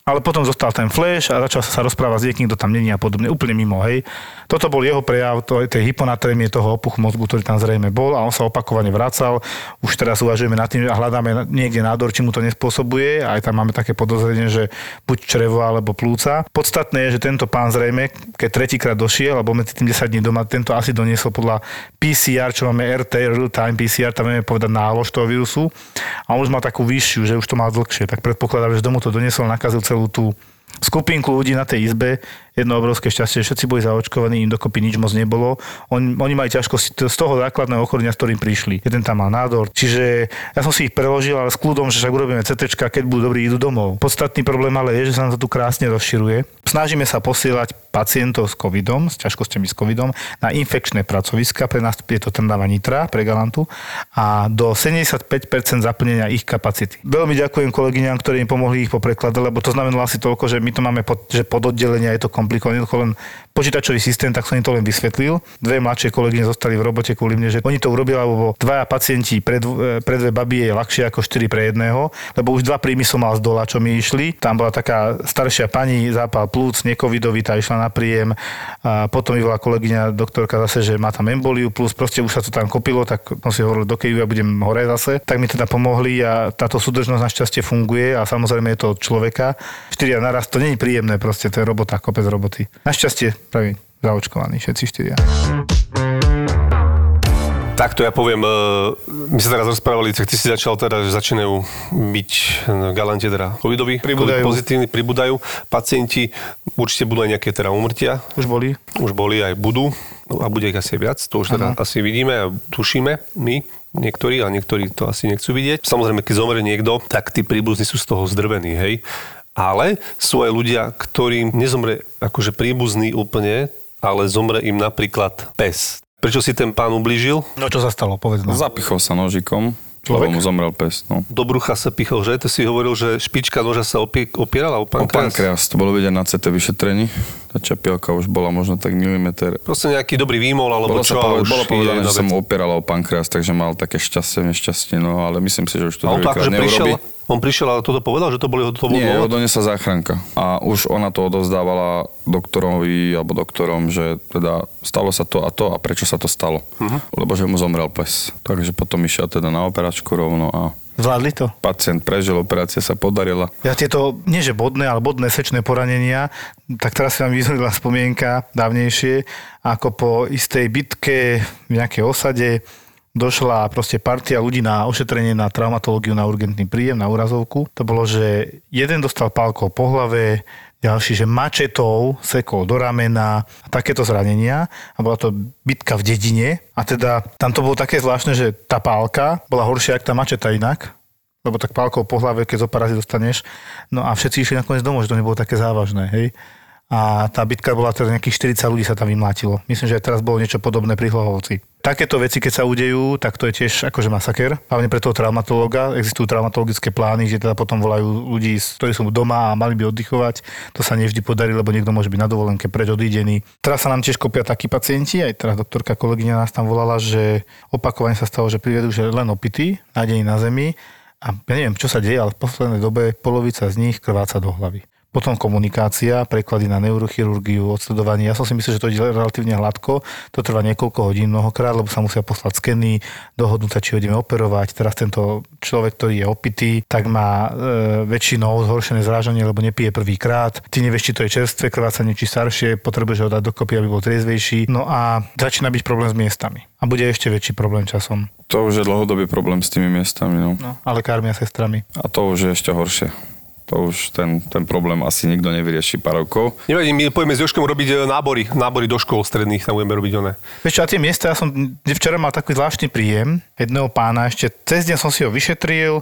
ale potom zostal ten flash a začal sa rozprávať s niekým, kto tam není a podobne, úplne mimo, hej. Toto bol jeho prejav to, tej hyponatrémie toho opuchu mozgu, ktorý tam zrejme bol a on sa opakovane vracal. Už teraz uvažujeme nad tým a hľadáme niekde nádor, či mu to nespôsobuje. Aj tam máme také podozrenie, že buď črevo alebo plúca. Podstatné je, že tento pán zrejme, keď tretíkrát došiel, alebo medzi tým 10 dní doma, tento asi doniesol podľa PCR, čo máme RT, real time PCR, tam vieme povedať nálož toho vírusu. A on už mal takú vyššiu, že už to mal dlhšie. Tak predpokladám, že domu to doniesol, nakazil celú tú skupinku ľudí na tej izbe, jedno obrovské šťastie, všetci boli zaočkovaní, im dokopy nič moc nebolo. On, oni mali ťažkosti z toho základného ochorenia, s ktorým prišli. Jeden tam mal nádor. Čiže ja som si ich preložil, ale s kľudom, že však urobíme CT, keď budú dobrí, idú domov. Podstatný problém ale je, že sa nám to tu krásne rozširuje. Snažíme sa posielať pacientov s covidom, s ťažkosťami s covidom, na infekčné pracoviska, pre nás je to Trnava Nitra, pre Galantu, a do 75% zaplnenia ich kapacity. Veľmi ďakujem kolegyňam, ktorí mi pomohli ich poprekladať, lebo to znamenalo asi toľko, že my to máme pod, že pod oddelenia je to komplikované, len počítačový systém, tak som im to len vysvetlil. Dve mladšie kolegyne zostali v robote kvôli mne, že oni to urobili, lebo dvaja pacienti pre, dv, pre dve baby je ľahšie ako štyri pre jedného, lebo už dva príjmy som mal z dola, čo mi išli. Tam bola taká staršia pani, zápal plúc, nekovidový, tá išla na príjem. A potom mi volá kolegyňa doktorka zase, že má tam emboliu, plus proste už sa to tam kopilo, tak som si hovoril, do ja budem hore zase. Tak mi teda pomohli a táto súdržnosť našťastie funguje a samozrejme je to od človeka. Štyria naraz to není príjemné, proste to je robota, kopec roboty. Našťastie, pravím, zaočkovaní všetci štyria. Takto ja poviem, e, my sa teraz rozprávali, tak ty si začal teda, že začínajú byť galante teda covidoví, Pribúdajú. pozitívni, pribúdajú. Pacienti určite budú aj nejaké teda umrtia. Už boli? Už boli aj budú a bude ich asi viac, to už teda asi vidíme a tušíme my, niektorí, a niektorí to asi nechcú vidieť. Samozrejme, keď zomrie niekto, tak tí príbuzní sú z toho zdrvení, hej. Ale sú aj ľudia, ktorým nezomre akože príbuzný úplne, ale zomre im napríklad pes. Prečo si ten pán ublížil? No čo sa stalo, povedz nám. Zapichol sa nožikom, Človek? lebo mu zomrel pes. No. Do brucha sa pichol, že? Ty si hovoril, že špička noža sa opie, opierala o O pankreas. pankreas, to bolo vidieť na CT vyšetrení. Tá čapielka už bola možno tak milimeter. Proste nejaký dobrý výmol, alebo Bolo, čo? sa už bolo povedané, že sa mu opierala o pankreas, takže mal také šťastie, nešťastie, no ale myslím si, že už to druhýkrát akože prišiel, neurobí. on prišiel a toto povedal, že to boli to bol Nie, dôvod? odoniesla záchranka. A už ona to odovzdávala doktorovi alebo doktorom, že teda stalo sa to a to a prečo sa to stalo. Mhm. Lebo že mu zomrel pes. Takže potom išiel teda na operačku rovno a Zvládli to? pacient prežil, operácia sa podarila. Ja tieto, nie že bodné, ale bodné sečné poranenia, tak teraz si vám vyzorila spomienka dávnejšie, ako po istej bitke v nejakej osade došla proste partia ľudí na ošetrenie na traumatológiu na urgentný príjem, na úrazovku. To bolo, že jeden dostal pálkou po hlave, ďalší, že mačetou sekol do ramena a takéto zranenia. A bola to bitka v dedine. A teda tam to bolo také zvláštne, že tá pálka bola horšia, ako tá mačeta inak lebo tak pálkou po hlave, keď zo parazy dostaneš. No a všetci išli nakoniec domov, že to nebolo také závažné, hej. A tá bitka bola teda nejakých 40 ľudí sa tam vymlátilo. Myslím, že aj teraz bolo niečo podobné pri Hlohovci. Takéto veci, keď sa udejú, tak to je tiež akože masaker. Hlavne pre toho traumatológa. Existujú traumatologické plány, že teda potom volajú ľudí, ktorí sú doma a mali by oddychovať. To sa nevždy podarí, lebo niekto môže byť na dovolenke preč odídený. Teraz sa nám tiež kopia takí pacienti, aj teraz doktorka kolegyňa nás tam volala, že opakovane sa stalo, že privedú, že len opití, nádený na zemi. A ja neviem, čo sa deje, ale v poslednej dobe polovica z nich krváca do hlavy. Potom komunikácia, preklady na neurochirurgiu, odsledovanie. Ja som si myslel, že to ide relatívne hladko. To trvá niekoľko hodín mnohokrát, lebo sa musia poslať skeny, dohodnúť sa, či ho ideme operovať. Teraz tento človek, ktorý je opitý, tak má e, väčšinou zhoršené zrážanie, lebo nepije prvýkrát. Ty nevieš, či to je čerstvé krvácanie, či staršie, potrebuješ ho dať dokopy, aby bol triezvejší. No a začína byť problém s miestami. A bude ešte väčší problém časom. To už je dlhodobý problém s tými miestami. No. No, ale lekármi a sestrami. A to už je ešte horšie. To už ten, ten problém asi nikto nevyrieši pár rokov. Nevadí, my pojeme s Joškom robiť e, nábory, nábory do škôl stredných, tam budeme robiť one. Vieš čo, a tie miesta, ja som včera mal taký zvláštny príjem jedného pána, ešte cez deň som si ho vyšetril,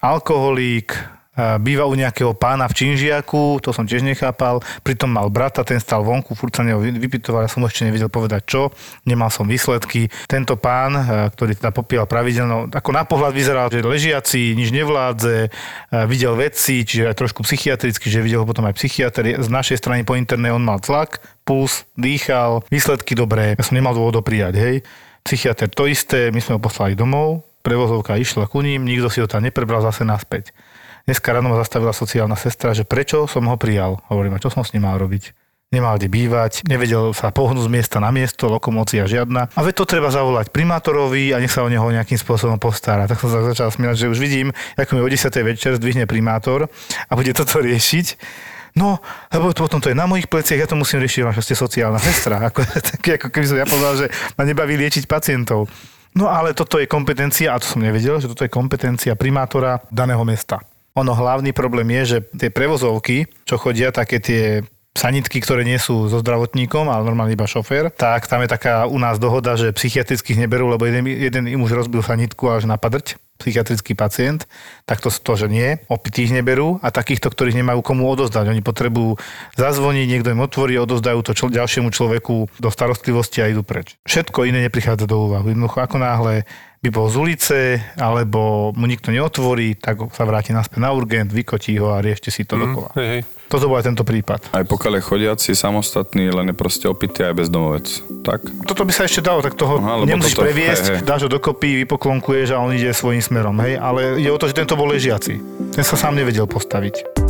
alkoholík, býva u nejakého pána v Činžiaku, to som tiež nechápal, pritom mal brata, ten stal vonku, furt sa neho vy- vypytoval, ja som ešte nevedel povedať čo, nemal som výsledky. Tento pán, eh, ktorý teda popíjal pravidelno, ako na pohľad vyzeral, že ležiaci, nič nevládze, eh, videl veci, čiže aj trošku psychiatricky, že videl ho potom aj psychiatr. Z našej strany po interne on mal tlak, puls, dýchal, výsledky dobré, ja som nemal dôvod prijať, hej. Psychiatr to isté, my sme ho poslali domov, prevozovka išla ku ním, nikto si ho tam neprebral zase naspäť. Dneska ráno ma zastavila sociálna sestra, že prečo som ho prijal. Hovorím, čo som s ním mal robiť? Nemal kde bývať, nevedel sa pohnúť z miesta na miesto, lokomócia žiadna. A veď to treba zavolať primátorovi a nech sa o neho nejakým spôsobom postará. Tak som sa začal smiať, že už vidím, ako mi o 10. večer zdvihne primátor a bude toto riešiť. No, lebo to potom to je na mojich pleciach, ja to musím riešiť, že ste sociálna sestra. Ako, tak, ako keby som ja povedal, že ma nebaví liečiť pacientov. No ale toto je kompetencia, a to som nevedel, že toto je kompetencia primátora daného mesta. Ono hlavný problém je, že tie prevozovky, čo chodia, také tie sanitky, ktoré nie sú so zdravotníkom, ale normálne iba šofér, tak tam je taká u nás dohoda, že psychiatrických neberú, lebo jeden, jeden im už rozbil sanitku až na padrť psychiatrický pacient, tak to, to, že nie, opitých neberú a takýchto, ktorých nemajú komu odozdať. Oni potrebujú zazvoniť, niekto im otvorí, odozdajú to čl- ďalšiemu človeku do starostlivosti a idú preč. Všetko iné neprichádza do úvahu. Jednoducho ako náhle by bol z ulice, alebo mu nikto neotvorí, tak sa vráti naspäť na urgent, vykotí ho a riešte si to mm, dokola. Hej, hej. Toto bol aj tento prípad. Aj pokiaľ je chodiaci, samostatný, len je proste opitý aj bezdomovec. Tak? Toto by sa ešte dalo, tak toho Aha, nemusíš toto- previesť, hej, hej. dáš ho dokopy, vypoklonkuješ a on ide svojím smerom, hej. Ale je o to, že tento bol ležiaci. Ten sa sám nevedel postaviť.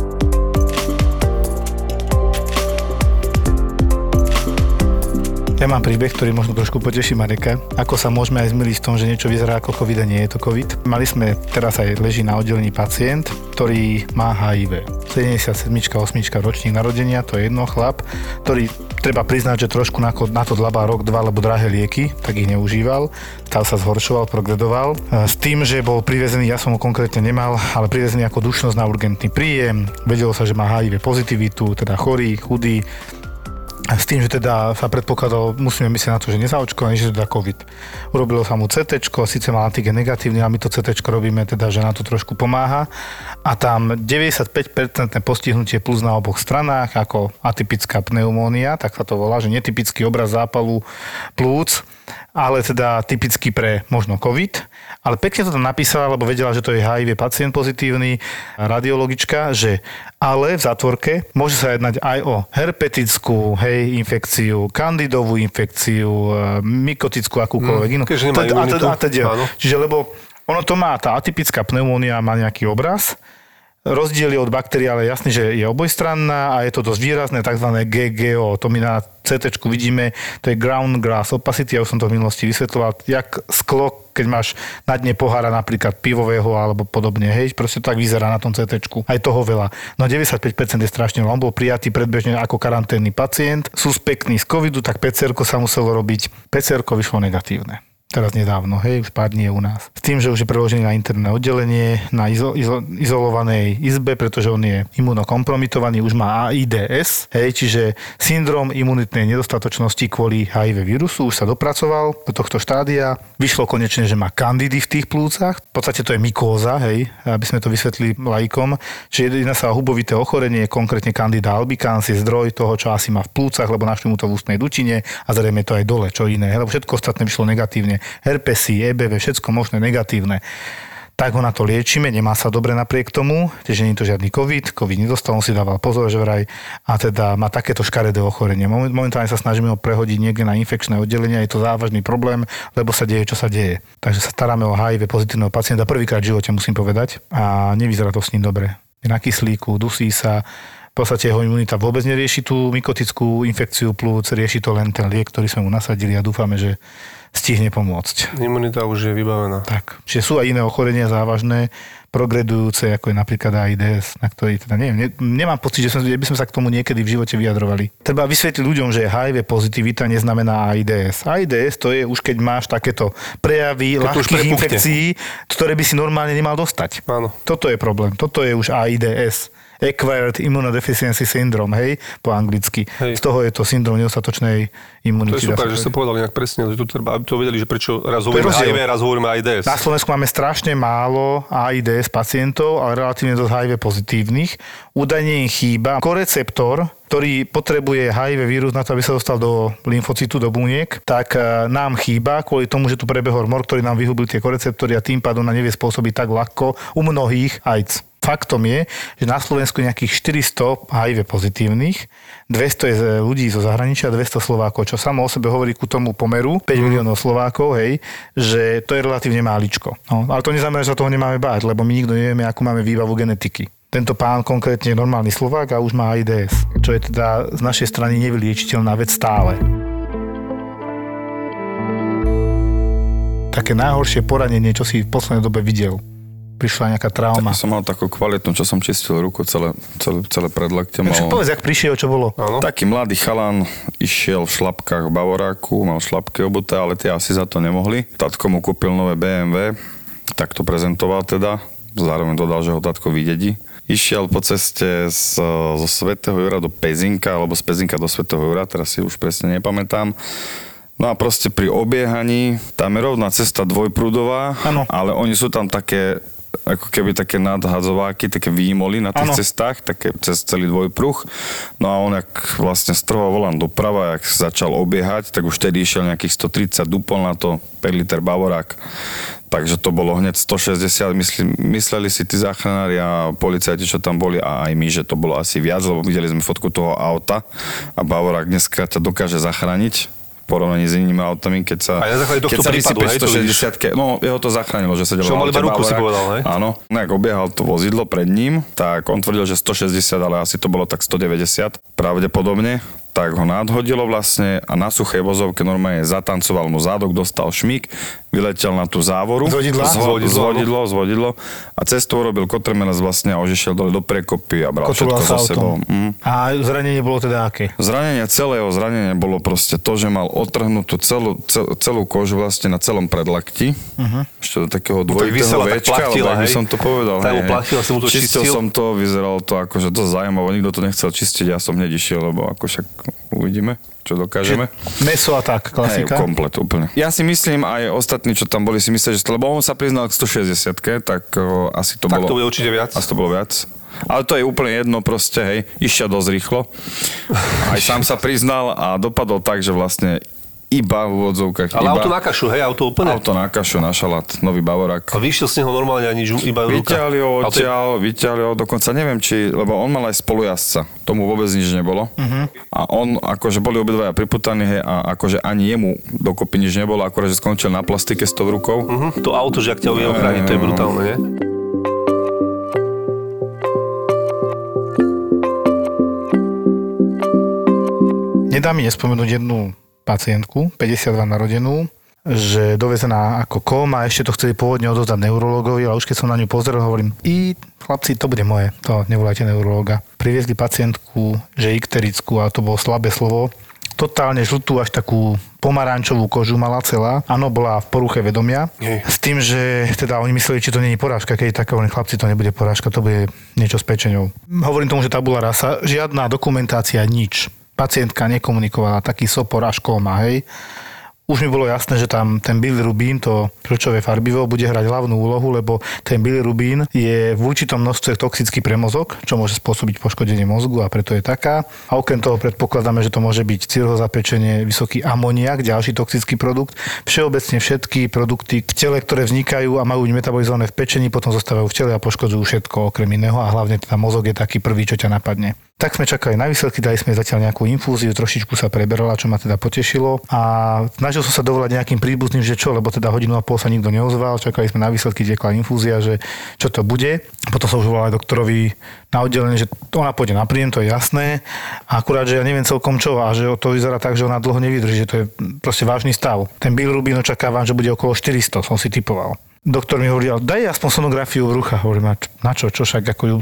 Ja mám príbeh, ktorý možno trošku poteší Mareka. Ako sa môžeme aj zmyliť v tom, že niečo vyzerá ako COVID a nie je to COVID. Mali sme, teraz aj leží na oddelení pacient, ktorý má HIV. 77 8 ročník narodenia, to je jedno chlap, ktorý treba priznať, že trošku na, na to dlabá rok, dva, lebo drahé lieky, tak ich neužíval. Stav sa zhoršoval, progredoval. E, S tým, že bol privezený, ja som ho konkrétne nemal, ale privezený ako dušnosť na urgentný príjem. Vedelo sa, že má HIV pozitivitu, teda chorý, chudý, s tým, že teda sa predpokladalo, musíme myslieť na to, že nezaočkovaný, že teda COVID. Urobilo sa mu CT, síce mal antigen negatívny, a my to CT robíme teda, že na to trošku pomáha. A tam 95% postihnutie plus na oboch stranách, ako atypická pneumónia, tak sa to volá, že netypický obraz zápalu plúc, ale teda typický pre možno COVID. Ale pekne to tam napísala, lebo vedela, že to je HIV pacient pozitívny, radiologička, že ale v zátvorke môže sa jednať aj o herpetickú hej, infekciu, kandidovú infekciu, e, mykotickú akúkoľvek inú. keďže nemá Teda- imunitu. teda-. Čiže lebo ono to má, tá atypická pneumónia má nejaký obraz, Rozdiel od baktérie, ale jasný, že je obojstranná a je to dosť výrazné, tzv. GGO. To my na CT vidíme, to je ground glass opacity, ja už som to v minulosti vysvetloval, jak sklo, keď máš na dne pohára napríklad pivového alebo podobne, hej, proste tak vyzerá na tom CT. Aj toho veľa. No 95% je strašne. On bol prijatý predbežne ako karanténny pacient, suspektný z covidu, tak PCR sa muselo robiť. PCR vyšlo negatívne teraz nedávno, hej, už pár dní je u nás. S tým, že už je preložený na interné oddelenie, na izo, izo, izolovanej izbe, pretože on je imunokompromitovaný, už má AIDS, hej, čiže syndrom imunitnej nedostatočnosti kvôli HIV vírusu už sa dopracoval do tohto štádia. Vyšlo konečne, že má kandidy v tých plúcach. V podstate to je mykóza, hej, aby sme to vysvetlili laikom. Čiže jedná sa o hubovité ochorenie, konkrétne candida albicans je zdroj toho, čo asi má v plúcach, lebo našli mu to v ústnej dutine a zrejme to aj dole, čo iné, lebo všetko ostatné vyšlo negatívne. Herpesy, EBV, všetko možné negatívne tak ho na to liečíme, nemá sa dobre napriek tomu, tiež nie je to žiadny COVID, COVID nedostal, on si dával pozor, že vraj, a teda má takéto škaredé ochorenie. Moment- Momentálne sa snažíme ho prehodiť niekde na infekčné oddelenie, je to závažný problém, lebo sa deje, čo sa deje. Takže sa staráme o HIV pozitívneho pacienta prvýkrát v živote, musím povedať, a nevyzerá to s ním dobre. Je na kyslíku, dusí sa, v podstate jeho imunita vôbec nerieši tú mykotickú infekciu plúc, rieši to len ten liek, ktorý sme mu nasadili a dúfame, že stihne pomôcť. Imunita už je vybavená. Tak. Čiže sú aj iné ochorenia závažné, progredujúce, ako je napríklad AIDS, na ktorý teda neviem, ne, nemám pocit, že, som, že by sme sa k tomu niekedy v živote vyjadrovali. Treba vysvetliť ľuďom, že HIV pozitivita neznamená AIDS. AIDS to je už keď máš takéto prejavy Keď ľahkých infekcií, ktoré by si normálne nemal dostať. Áno. Toto je problém. Toto je už AIDS. Acquired Immunodeficiency Syndrome, hej, po anglicky. Hej. Z toho je to syndrom nedostatočnej To imunity. je dá super, že ste povedali inak presne, že tu treba, aby to vedeli, že prečo raz je hovoríme. HIV, raz hovoríme AIDS. Na Slovensku máme strašne málo AIDS pacientov, ale relatívne dosť HIV pozitívnych. Údajne im chýba koreceptor, ktorý potrebuje HIV vírus na to, aby sa dostal do lymfocytu, do buniek, tak e, nám chýba kvôli tomu, že tu prebehol mor, ktorý nám vyhubil tie koreceptory a tým pádom nám nevie spôsobiť tak ľahko u mnohých AIDS. Faktom je, že na Slovensku je nejakých 400 HIV pozitívnych, 200 je z ľudí zo zahraničia, 200 Slovákov, čo samo o sebe hovorí ku tomu pomeru, 5 miliónov Slovákov, hej, že to je relatívne máličko. No, ale to neznamená, že sa toho nemáme báť, lebo my nikto nevieme, akú máme výbavu genetiky. Tento pán konkrétne je normálny Slovák a už má AIDS, čo je teda z našej strany nevyliečiteľná vec stále. Také najhoršie poranenie, čo si v poslednej dobe videl. Prišla nejaká trauma. Som mal takú kvalitnú, čo som čistil ruku celé, celé, celé predlakte. Čo povedz, jak prišiel, čo bolo? Áno. Taký mladý chalan išiel v šlapkách v Bavoráku, mal šlapky obuté, ale tie asi za to nemohli. Tatko mu kúpil nové BMW, tak to prezentoval teda. Zároveň dodal, že ho tatko vydedí. Išiel po ceste z, zo Svetého Jura do Pezinka, alebo z Pezinka do Svetého Jura, teraz si už presne nepamätám. No a proste pri obiehaní, tam je rovná cesta dvojprúdová, Áno. ale oni sú tam také ako keby také nadhadzováky, také výmoly na tých Áno. cestách, také cez celý dvojpruh. No a on, jak vlastne strhol volant doprava, jak začal obiehať, tak už vtedy išiel nejakých 130 dupol na to 5 liter Bavorák. Takže to bolo hneď 160, myslí, mysleli si tí záchranári a policajti, čo tam boli a aj my, že to bolo asi viac, lebo videli sme fotku toho auta a Bavorák dneska ťa dokáže zachrániť porovnaní s inými autami, keď sa, Aj na základe tohto keď sa prípadu, vysype hej, to vidíš. 160 no jeho to zachránilo, že sedel Čo mal iba ruku, si povedal, hej? Áno. No, ak obiehal to vozidlo pred ním, tak on tvrdil, že 160, ale asi to bolo tak 190 pravdepodobne tak ho nadhodilo vlastne a na suchej vozovke normálne zatancoval mu zádok, dostal šmík, vyletel na tú závoru. Z vodidla? Zvo- Z vodidla, z vodidlo, z vodidlo. A cestu urobil kotrmelec vlastne a už išiel dole do prekopy a bral Kotuloval všetko so sebou. Mm. A zranenie bolo teda aké? Zranenie celého zranenia bolo proste to, že mal otrhnutú celú, cel, celú kožu vlastne na celom predlakti. Uh-huh. Ešte do takého tak dvojitého tak Včka, plachtila, alebo by som to povedal. Hej. plachtila, si mu to čistil. čistil? som to, vyzeralo to akože dosť zaujímavo, nikto to nechcel čistiť, ja som hneď išiel, lebo ako však uvidíme, čo dokážeme. Meso a tak, Hej, klasika. komplet, úplne. Ja si myslím, aj ostatní, čo tam boli, si mysleli, že to, lebo on sa priznal k 160 tak o, asi to Tak bolo... to bude určite viac. Asi to bolo viac. Ale to je úplne jedno proste, hej. Išiel dosť rýchlo. Aj sám sa priznal a dopadol tak, že vlastne iba v úvodzovkách. Ale iba, auto na kašu, hej, auto úplne. auto na kašu, na šalát, nový Bavorák. A vyšiel z neho normálne ani žu, iba ruka. Vyťahli ho je- vyťahli dokonca neviem, či, lebo on mal aj spolujazca, tomu vôbec nič nebolo. Uh-huh. A on, akože boli obidvaja priputaní, hej, a akože ani jemu dokopy nič nebolo, akorát, že skončil na plastike s tou rukou. Uh-huh. To auto, že ak ťa vie ochrániť, to je brutálne, nie? Nedá mi nespomenúť jednu pacientku, 52 narodenú, že dovezená ako kóma, ešte to chceli pôvodne odozdať neurologovi, ale už keď som na ňu pozrel, hovorím, i chlapci, to bude moje, to nevolajte neurologa. Priviezli pacientku, že ikterickú, a to bolo slabé slovo, totálne žltú až takú pomarančovú kožu mala celá. Áno, bola v poruche vedomia. Hej. S tým, že teda oni mysleli, či to je porážka. Keď taká, hovorím, chlapci, to nebude porážka, to bude niečo s pečenou. Hovorím tomu, že tabula rasa, žiadna dokumentácia, nič. Pacientka nekomunikovala, taký sopor až kóma, hej. Už mi bolo jasné, že tam ten bilirubín, to kľúčové farbivo, bude hrať hlavnú úlohu, lebo ten bilirubín je v určitom množstve toxický pre mozog, čo môže spôsobiť poškodenie mozgu a preto je taká. A okrem toho predpokladáme, že to môže byť cirhozapečenie, vysoký amoniak, ďalší toxický produkt. Všeobecne všetky produkty v tele, ktoré vznikajú a majú byť metabolizované v pečení, potom zostávajú v tele a poškodzujú všetko okrem iného a hlavne teda mozog je taký prvý, čo ťa napadne. Tak sme čakali na výsledky, dali sme zatiaľ nejakú infúziu, trošičku sa preberala, čo ma teda potešilo a snažil som sa dovolať nejakým príbuzným, že čo, lebo teda hodinu a pol sa nikto neozval, čakali sme na výsledky, tekla infúzia, že čo to bude. Potom som už volal doktorovi na oddelenie, že ona pôjde na príjem, to je jasné. Akurát, že ja neviem celkom čo a že to vyzerá tak, že ona dlho nevydrží, že to je proste vážny stav. Ten bilirubín očakávam, že bude okolo 400, som si typoval. Doktor mi hovorí, ale daj aspoň sonografiu brucha. Hovorím, a na čo, čo však, ako ju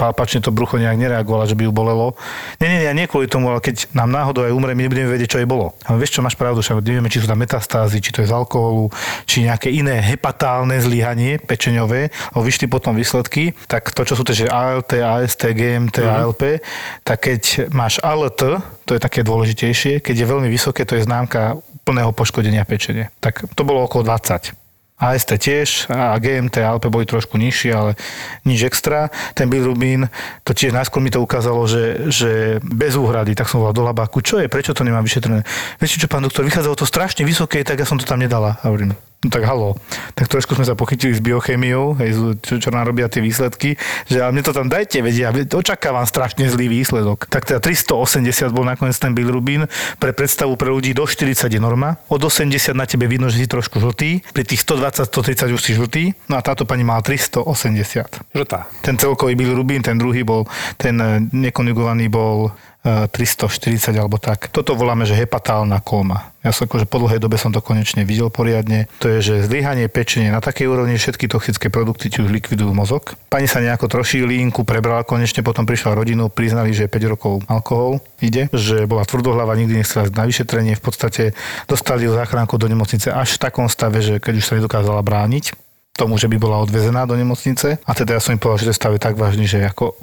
palpačne to brucho nejak nereagovalo, že by ju bolelo. Nie, nie, nie, nie kvôli tomu, ale keď nám náhodou aj umre, my nebudeme vedieť, čo jej bolo. Ale vieš čo, máš pravdu, však nevieme, či sú tam metastázy, či to je z alkoholu, či nejaké iné hepatálne zlyhanie pečeňové, a vyšli potom výsledky, tak to, čo sú to, že ALT, AST, GMT, ALP, tak keď máš ALT, to je také dôležitejšie, keď je veľmi vysoké, to je známka plného poškodenia pečene. Tak to bolo okolo 20. AST tiež a GMT a ALP boli trošku nižšie, ale nič extra. Ten bilirubín, to tiež najskôr mi to ukázalo, že, že bez úhrady, tak som volal do labáku, čo je, prečo to nemá vyšetrené? Viete čo, pán doktor, vychádzalo to strašne vysoké, tak ja som to tam nedala. Hovorím, No tak halo, tak trošku sme sa pochytili s biochemiou, hej, čo, čo nám robia tie výsledky, že ale mne to tam dajte, vedia, ja očakávam strašne zlý výsledok. Tak teda 380 bol nakoniec ten bilirubín, pre predstavu pre ľudí do 40 je norma, od 80 na tebe vidno, že si trošku žltý, pri tých 120-130 už si žltý, no a táto pani mala 380. Žltá. Ten celkový bilirubín, ten druhý bol, ten eh, nekonjugovaný bol 340 alebo tak. Toto voláme, že hepatálna kóma. Ja som akože po dlhej dobe som to konečne videl poriadne. To je, že zlyhanie pečenie na takej úrovni všetky toxické produkty ti už likvidujú mozog. Pani sa nejako troší línku prebrala konečne, potom prišla rodinu, priznali, že 5 rokov alkohol ide, že bola tvrdohlava, nikdy nechcela na vyšetrenie, v podstate dostali ju záchranku do nemocnice až v takom stave, že keď už sa nedokázala brániť, tomu, že by bola odvezená do nemocnice. A teda ja som im povedal, že stav je tak vážny, že ako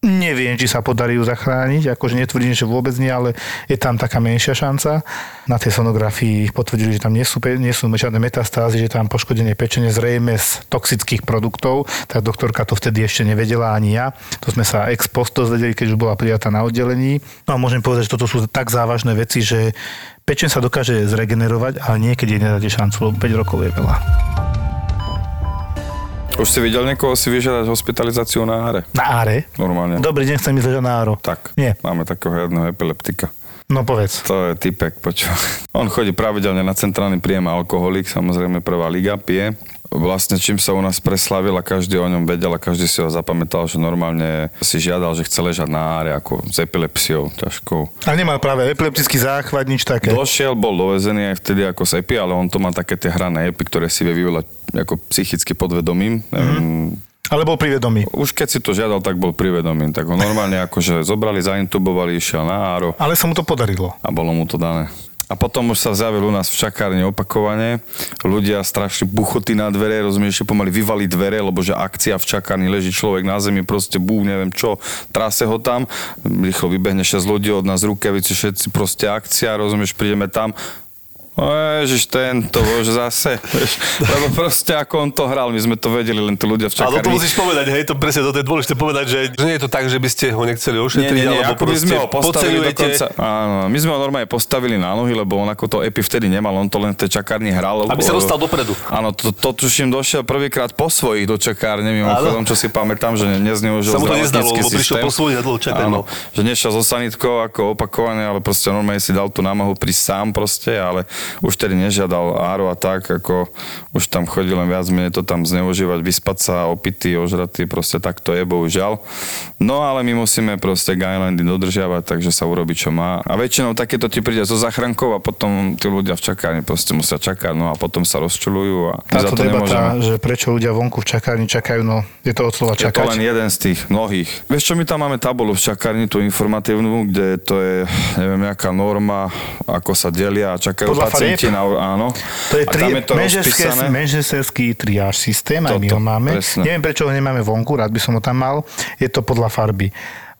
neviem, či sa podarí ju zachrániť, akože netvrdím, že vôbec nie, ale je tam taká menšia šanca. Na tej sonografii potvrdili, že tam nie sú, nie sú žiadne metastázy, že tam poškodenie pečenie zrejme z toxických produktov, tak doktorka to vtedy ešte nevedela ani ja. To sme sa ex post dozvedeli, keď už bola prijatá na oddelení. No a môžem povedať, že toto sú tak závažné veci, že pečen sa dokáže zregenerovať, ale niekedy nedáte šancu, lebo 5 rokov je veľa. Už si videl niekoho si vyžiadať hospitalizáciu na áre? Na áre? Normálne. Dobrý deň, chcem ísť na áro. Tak, Nie. máme takého jedného epileptika. No povedz. To je typek, počúvaj. On chodí pravidelne na centrálny príjem alkoholik, samozrejme prvá liga, pije. Vlastne čím sa u nás preslavil a každý o ňom vedel a každý si ho zapamätal, že normálne si žiadal, že chce ležať na áre ako s epilepsiou ťažkou. A nemal práve epileptický záchvat, nič také. Došiel, bol dovezený aj vtedy ako z epi, ale on to má také tie hrané epy, ktoré si vie vyvolať ako psychicky podvedomím. Mm-hmm. Ale bol privedomý. Už keď si to žiadal, tak bol privedomý. Tak ho normálne akože zobrali, zaintubovali, išiel na áro Ale sa mu to podarilo. a bolo mu to dané. A potom už sa zjavil u nás v čakárne opakovane. Ľudia strašne buchoty na dvere, rozumieš, že pomaly vyvali dvere, lebo že akcia v čakárni leží človek na zemi, proste bú, neviem čo, trase ho tam, rýchlo vybehne 6 ľudí od nás rukavice, všetci proste akcia, rozumieš, prídeme tam, ježiš, tento, bože, zase. Lebo proste ako on to hral, my sme to vedeli, len tu ľudia v Ale to čakárni. musíš povedať, hej, to presne toto je dôležité povedať, že, že nie je to tak, že by ste ho nechceli Nie, ošetriť, nie, nie, alebo ako my sme ho postavili dokonca, áno, my sme ho normálne postavili na nohy, lebo on ako to epi vtedy nemal, on to len v tej čakárni hral. Aby sa dostal dopredu. Áno, to, to tuším došiel prvýkrát po svojich do čakárne, mimochodom, čo si pamätám, že nezneužil Sa mu to nezdalo, zdravotnícky lebo prišiel po svojich a dlho že nešiel so sanitkou ako opakované, ale proste normálne si dal tú námahu prísť sám proste, ale už tedy nežiadal áro a tak, ako už tam chodil len viac menej to tam zneužívať, vyspať sa, opitý, ožratý, proste tak to je, bohužiaľ. No ale my musíme proste guideliny dodržiavať, takže sa urobí, čo má. A väčšinou takéto ti príde zo záchrankov a potom tí ľudia v čakárni proste musia čakať, no a potom sa rozčulujú a my za Táto to debata, nemôžeme. že prečo ľudia vonku v čakárni čakajú, no je to od slova Je to čakať. len jeden z tých mnohých. Vieš čo, my tam máme tabulu v čakárni, tú informatívnu, kde to je, neviem, nejaká norma, ako sa delia a čakajú Podľa pacienti na... Áno. To je tri, je to menžesterský triáž systém, aj my ho máme. presne. Neviem, prečo ho nemáme vonku, rád by som ho tam mal. Je to podľa farby.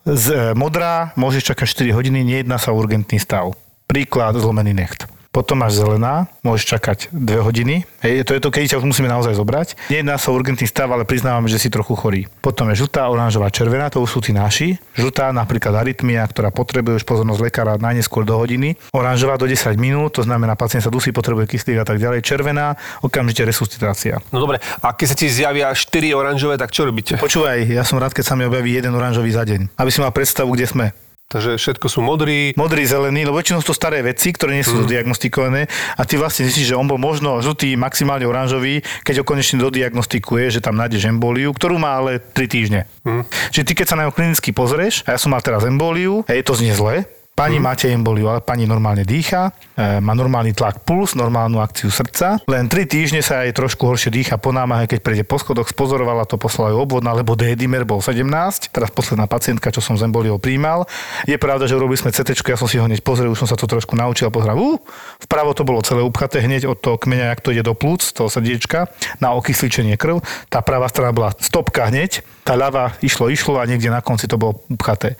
Z e, modrá môžeš čakať 4 hodiny, nejedná sa o urgentný stav. Príklad, zlomený necht. Potom máš zelená, môžeš čakať 2 hodiny. Hej, to je to, keď ťa už musíme naozaj zobrať. Nejedná sa o urgentný stav, ale priznávame, že si trochu chorý. Potom je žltá, oranžová, červená, to už sú tí naši. Žltá, napríklad arytmia, ktorá potrebuje už pozornosť lekára najneskôr do hodiny. Oranžová do 10 minút, to znamená, pacient sa dusí, potrebuje kyslík a tak ďalej. Červená, okamžite resuscitácia. No dobre, a keď sa ti zjavia 4 oranžové, tak čo robíte? Počúvaj, ja som rád, keď sa mi objaví jeden oranžový za deň, aby si mal predstavu, kde sme. Takže všetko sú modrí. Modrý, zelený, lebo väčšinou sú to staré veci, ktoré nie sú mm. diagnostikované a ty vlastne zistíš, že on bol možno žltý, maximálne oranžový, keď ho konečne dodiagnostikuje, že tam nájdeš emboliu, ktorú má ale 3 týždne. Mm. Čiže ty, keď sa na ňo klinicky pozrieš, a ja som mal teraz emboliu, a je to znie zle, Pani mm. máte emboliu, ale pani normálne dýcha, e, má normálny tlak puls, normálnu akciu srdca. Len 3 týždne sa jej trošku horšie dýcha po námahe, keď prejde po schodoch, spozorovala to, poslala ju obvodná, lebo D-dimer bol 17. Teraz posledná pacientka, čo som z emboliou príjmal. Je pravda, že urobili sme CT, ja som si ho hneď pozrel, už som sa to trošku naučil, pozrel, uh, vpravo to bolo celé upchaté hneď od toho kmeňa, jak to ide do plúc, toho srdiečka, na okysličenie krv. Tá pravá strana bola stopka hneď, tá ľava išlo, išlo a niekde na konci to bolo upchaté.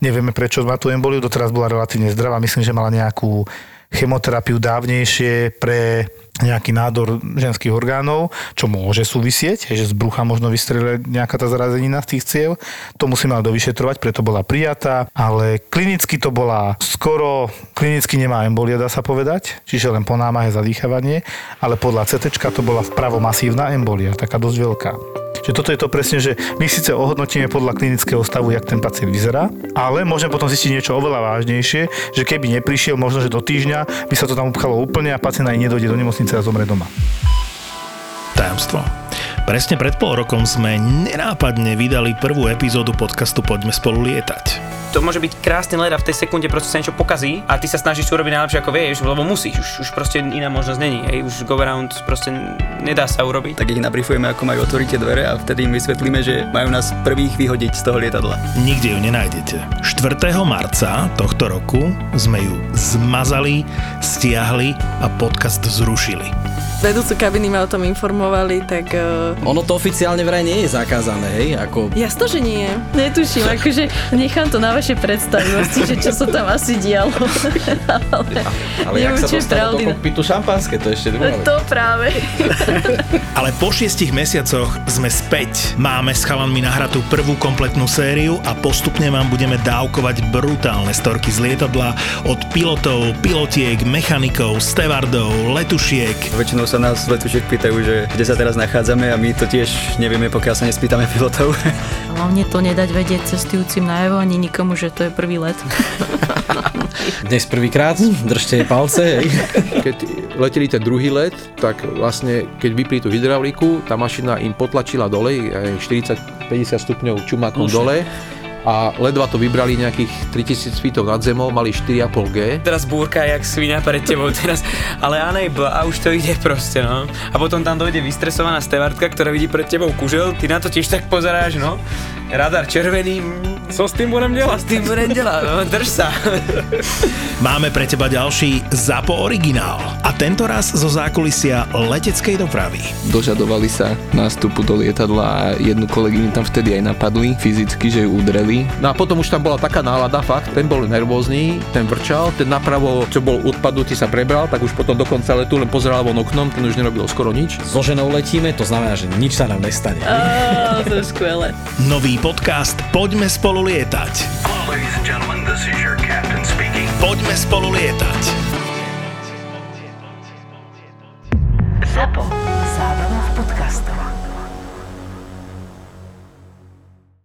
Nevieme, prečo má tú emboliu, doteraz bola relatívne zdravá. Myslím, že mala nejakú chemoterapiu dávnejšie pre nejaký nádor ženských orgánov, čo môže súvisieť, že z brucha možno vystrelila nejaká tá zrazenina z tých ciev. To musíme ale dovyšetrovať, preto bola prijatá, ale klinicky to bola skoro, klinicky nemá embolia, dá sa povedať, čiže len po námahe zadýchavanie, ale podľa CT to bola vpravo masívna embolia, taká dosť veľká. Čiže toto je to presne, že my síce ohodnotíme podľa klinického stavu, jak ten pacient vyzerá, ale môžeme potom zistiť niečo oveľa vážnejšie, že keby neprišiel, možno, že do týždňa by sa to tam upchalo úplne a pacient aj nedojde do nemocnice a zomre doma. Tajomstvo. Presne pred pol rokom sme nenápadne vydali prvú epizódu podcastu Poďme spolu lietať. To môže byť krásny let a v tej sekunde proste sa niečo pokazí a ty sa snažíš urobiť najlepšie ako vieš, lebo musíš, už, už proste iná možnosť není, hej, už go around proste nedá sa urobiť. tak ich nabrifujeme, ako majú otvoriť tie dvere a vtedy im vysvetlíme, že majú nás prvých vyhodiť z toho lietadla. Nikde ju nenájdete. 4. marca tohto roku sme ju zmazali, stiahli a podcast zrušili. Vedúcu kabiny ma o tom informovali, tak... Uh... Ono to oficiálne vraj nie je zakázané, hej, ako... Jasno, že nie. Netuším, akože nechám to na vaše predstavivosti, že čo sa tam asi dialo. ale Ale jak sa dostalo do kokpitu šampanské, to ešte druhá. To práve. Ale po šiestich mesiacoch sme späť. Máme s chalanmi nahratú prvú kompletnú sériu a postupne vám budeme dávkovať brutálne storky z lietadla od pilotov, pilotiek, mechanikov, stevardov, letušiek. Väčšinou sa nás letušiek pýtajú, že kde sa teraz nachádzame a my to tiež nevieme, pokiaľ sa nespýtame pilotov. Hlavne to nedať vedieť cestujúcim najavo ani nikomu, že to je prvý let. Dnes prvýkrát, držte palce. Keď leteli ten druhý let, tak vlastne keď vypli tú hydrauliku, tá mašina im potlačila dole, aj 40-50 stupňov čumakom dole a ledva to vybrali nejakých 3000 feetov nad zemou, mali 4,5G. Teraz búrka jak svinia pred tebou teraz, ale unable a už to ide proste, no. A potom tam dojde vystresovaná stevardka, ktorá vidí pred tebou kužel, ty na to tiež tak pozeráš, no. Radar červený, mm, co s tým budem delať? S tým budem delať, no, drž sa. Máme pre teba ďalší ZAPO originál a tento raz zo zákulisia leteckej dopravy. Dožadovali sa nástupu do lietadla a jednu kolegyňu tam vtedy aj napadli fyzicky, že ju udreli. No a potom už tam bola taká nálada, fakt, ten bol nervózny, ten vrčal, ten napravo, čo bol odpadnutý, sa prebral, tak už potom dokonca letu len pozeral von oknom, ten už nerobil skoro nič. So ženou letíme, to znamená, že nič sa nám nestane. Á, to je skvelé. Nový podcast Poďme spolu lietať. Poďme spolu lietať. ZAPO.